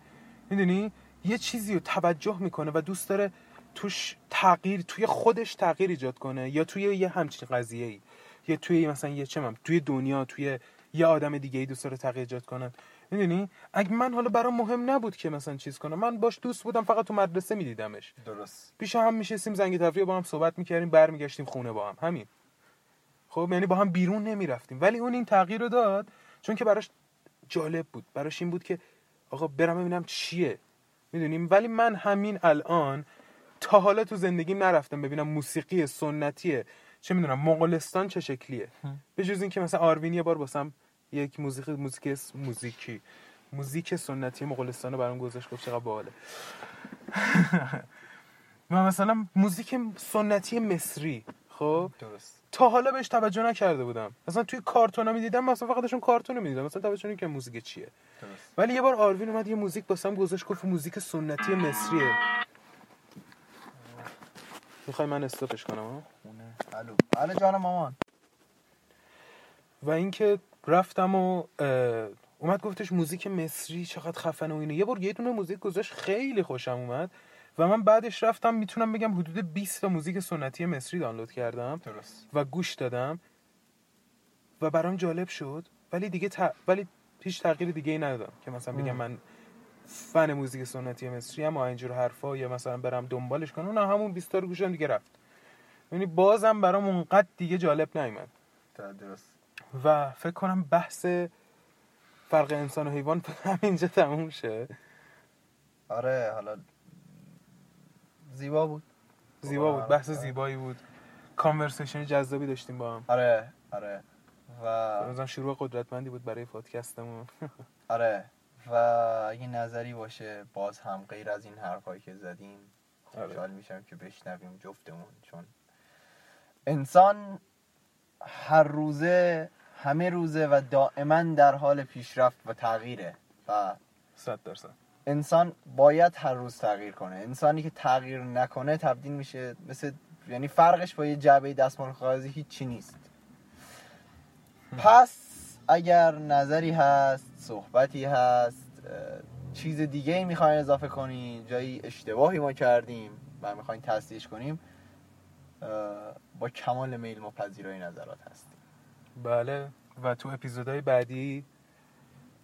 می‌دونی؟ یه چیزی رو توجه می‌کنه و دوست داره توش تغییر توی خودش تغییر ایجاد کنه یا توی یه همچین قضیه ای یا توی مثلا یه چه من توی دنیا توی یه آدم دیگه ای دوست داره تغییر ایجاد کنه. می‌دونی؟ اگه من حالا برام مهم نبود که مثلا چیز کنم. من باش دوست بودم فقط تو مدرسه میدیدمش. درست. پیش هم میشستیم زنگ تفریح با هم صحبت می‌کردیم برمیگشتیم خونه با هم. همین. خب یعنی با هم بیرون نمی‌رفتیم. ولی اون این تغییر رو داد چون که براش جالب بود. براش این بود که آقا برم ببینم چیه. می‌دونیم ولی من همین الان تا حالا تو زندگیم نرفتم ببینم موسیقی سنتیه. چه می‌دونم مغولستان چه شکلیه. به جز اینکه مثلا آروین یه بار واسم یک موزیک موزیک موزیکی. موزیک سنتی مغولستان رو برام گذاشت گفت چقدر باحاله. <laughs> و مثلا موزیک سنتی مصری خب؟ درست. تا حالا بهش توجه نکرده بودم. مثلا توی کارتونا می‌دیدم مثلا فقط داشتم کارتون می‌دیدم. مثلا توجه نمی‌کردم موزیک چیه. درست. ولی یه بار آروین اومد یه موزیک واسم گذاشت گفت موزیک سنتی مصریه. می‌خوای من استاپش کنم الو. الو جان مامان. و اینکه رفتم و اومد گفتش موزیک مصری چقدر خفنه و اینه یه بار یه دونه موزیک گذاشت خیلی خوشم اومد و من بعدش رفتم می‌تونم بگم حدود 20 تا موزیک سنتی مصری دانلود کردم درست. و گوش دادم و برام جالب شد. ولی دیگه ت... ولی هیچ تغییر دیگه ای ندادم که مثلا بگم. من فن موزیک سنتی مصری هم اینجور حرفا یا مثلا برم دنبالش کنم. نه همون 20 تا رو گوشم دیگه رفت. یعنی بازم برام اونقدر دیگه جالب نیومد. درست. و فکر کنم بحث فرق انسان و حیوان <laughs> همینجا تموم شه. آره حالا زیبا بود. زیبا بود آره. بحث زیبایی بود. کانورسیشن جذابی داشتیم با هم. آره آره. و بازم شروع قدرتمندی بود برای پادکستمون. <laughs> آره. و اگه نظری باشه باز هم غیر از این حرفایی که زدیم آره. خوشحال میشم که بشنویم جفتمون چون انسان هر روزه همه روزه و دائما در حال پیشرفت و تغییره. و صد درصد. انسان باید هر روز تغییر کنه. انسانی که تغییر نکنه تبدیل میشه مثل یعنی فرقش با یه جعبه دستمال کاغذی هیچی نیست. پس اگر نظری هست صحبتی هست چیز دیگه ای می‌خواین اضافه کنین جایی اشتباهی ما کردیم و می‌خواین تصدیحش کنیم با کمال میل ما پذیرای نظرات هستیم بله. و تو اپیزودهای بعدی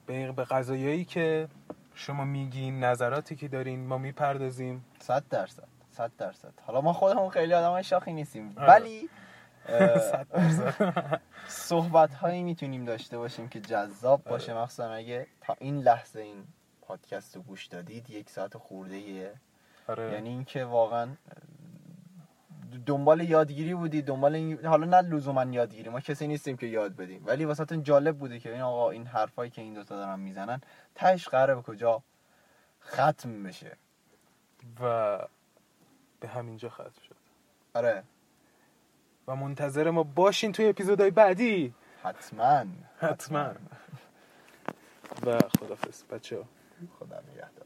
به به قضایایی که شما میگین نظراتی که دارین ما می‌پردازیم. صد درصد. صد درصد. حالا ما خودمون خیلی آدم شاخی نیستیم. آره. ولی. <laughs> <laughs> صحبت هایی می‌تونیم داشته باشیم که جذاب باشه. آره. مخصوصا اگه تا این لحظه این پادکست رو گوش دادید یک ساعت خورده ایه. آره. یعنی اینکه واقعا دنبال یادگیری بودی؟ دنبال این حالا نه لزوما یادگیری ما کسی نیستیم که یاد بدیم. ولی واسهتون جالب بوده که این آقا این حرفایی که این دوتا دارن می‌زنن تهش قراره به کجا ختم بشه. و به همینجا ختم شد. آره. و منتظر ما باشین توی اپیزودهای بعدی. حتما. حتما. <laughs> و خدافز بچه خدا نگهدار.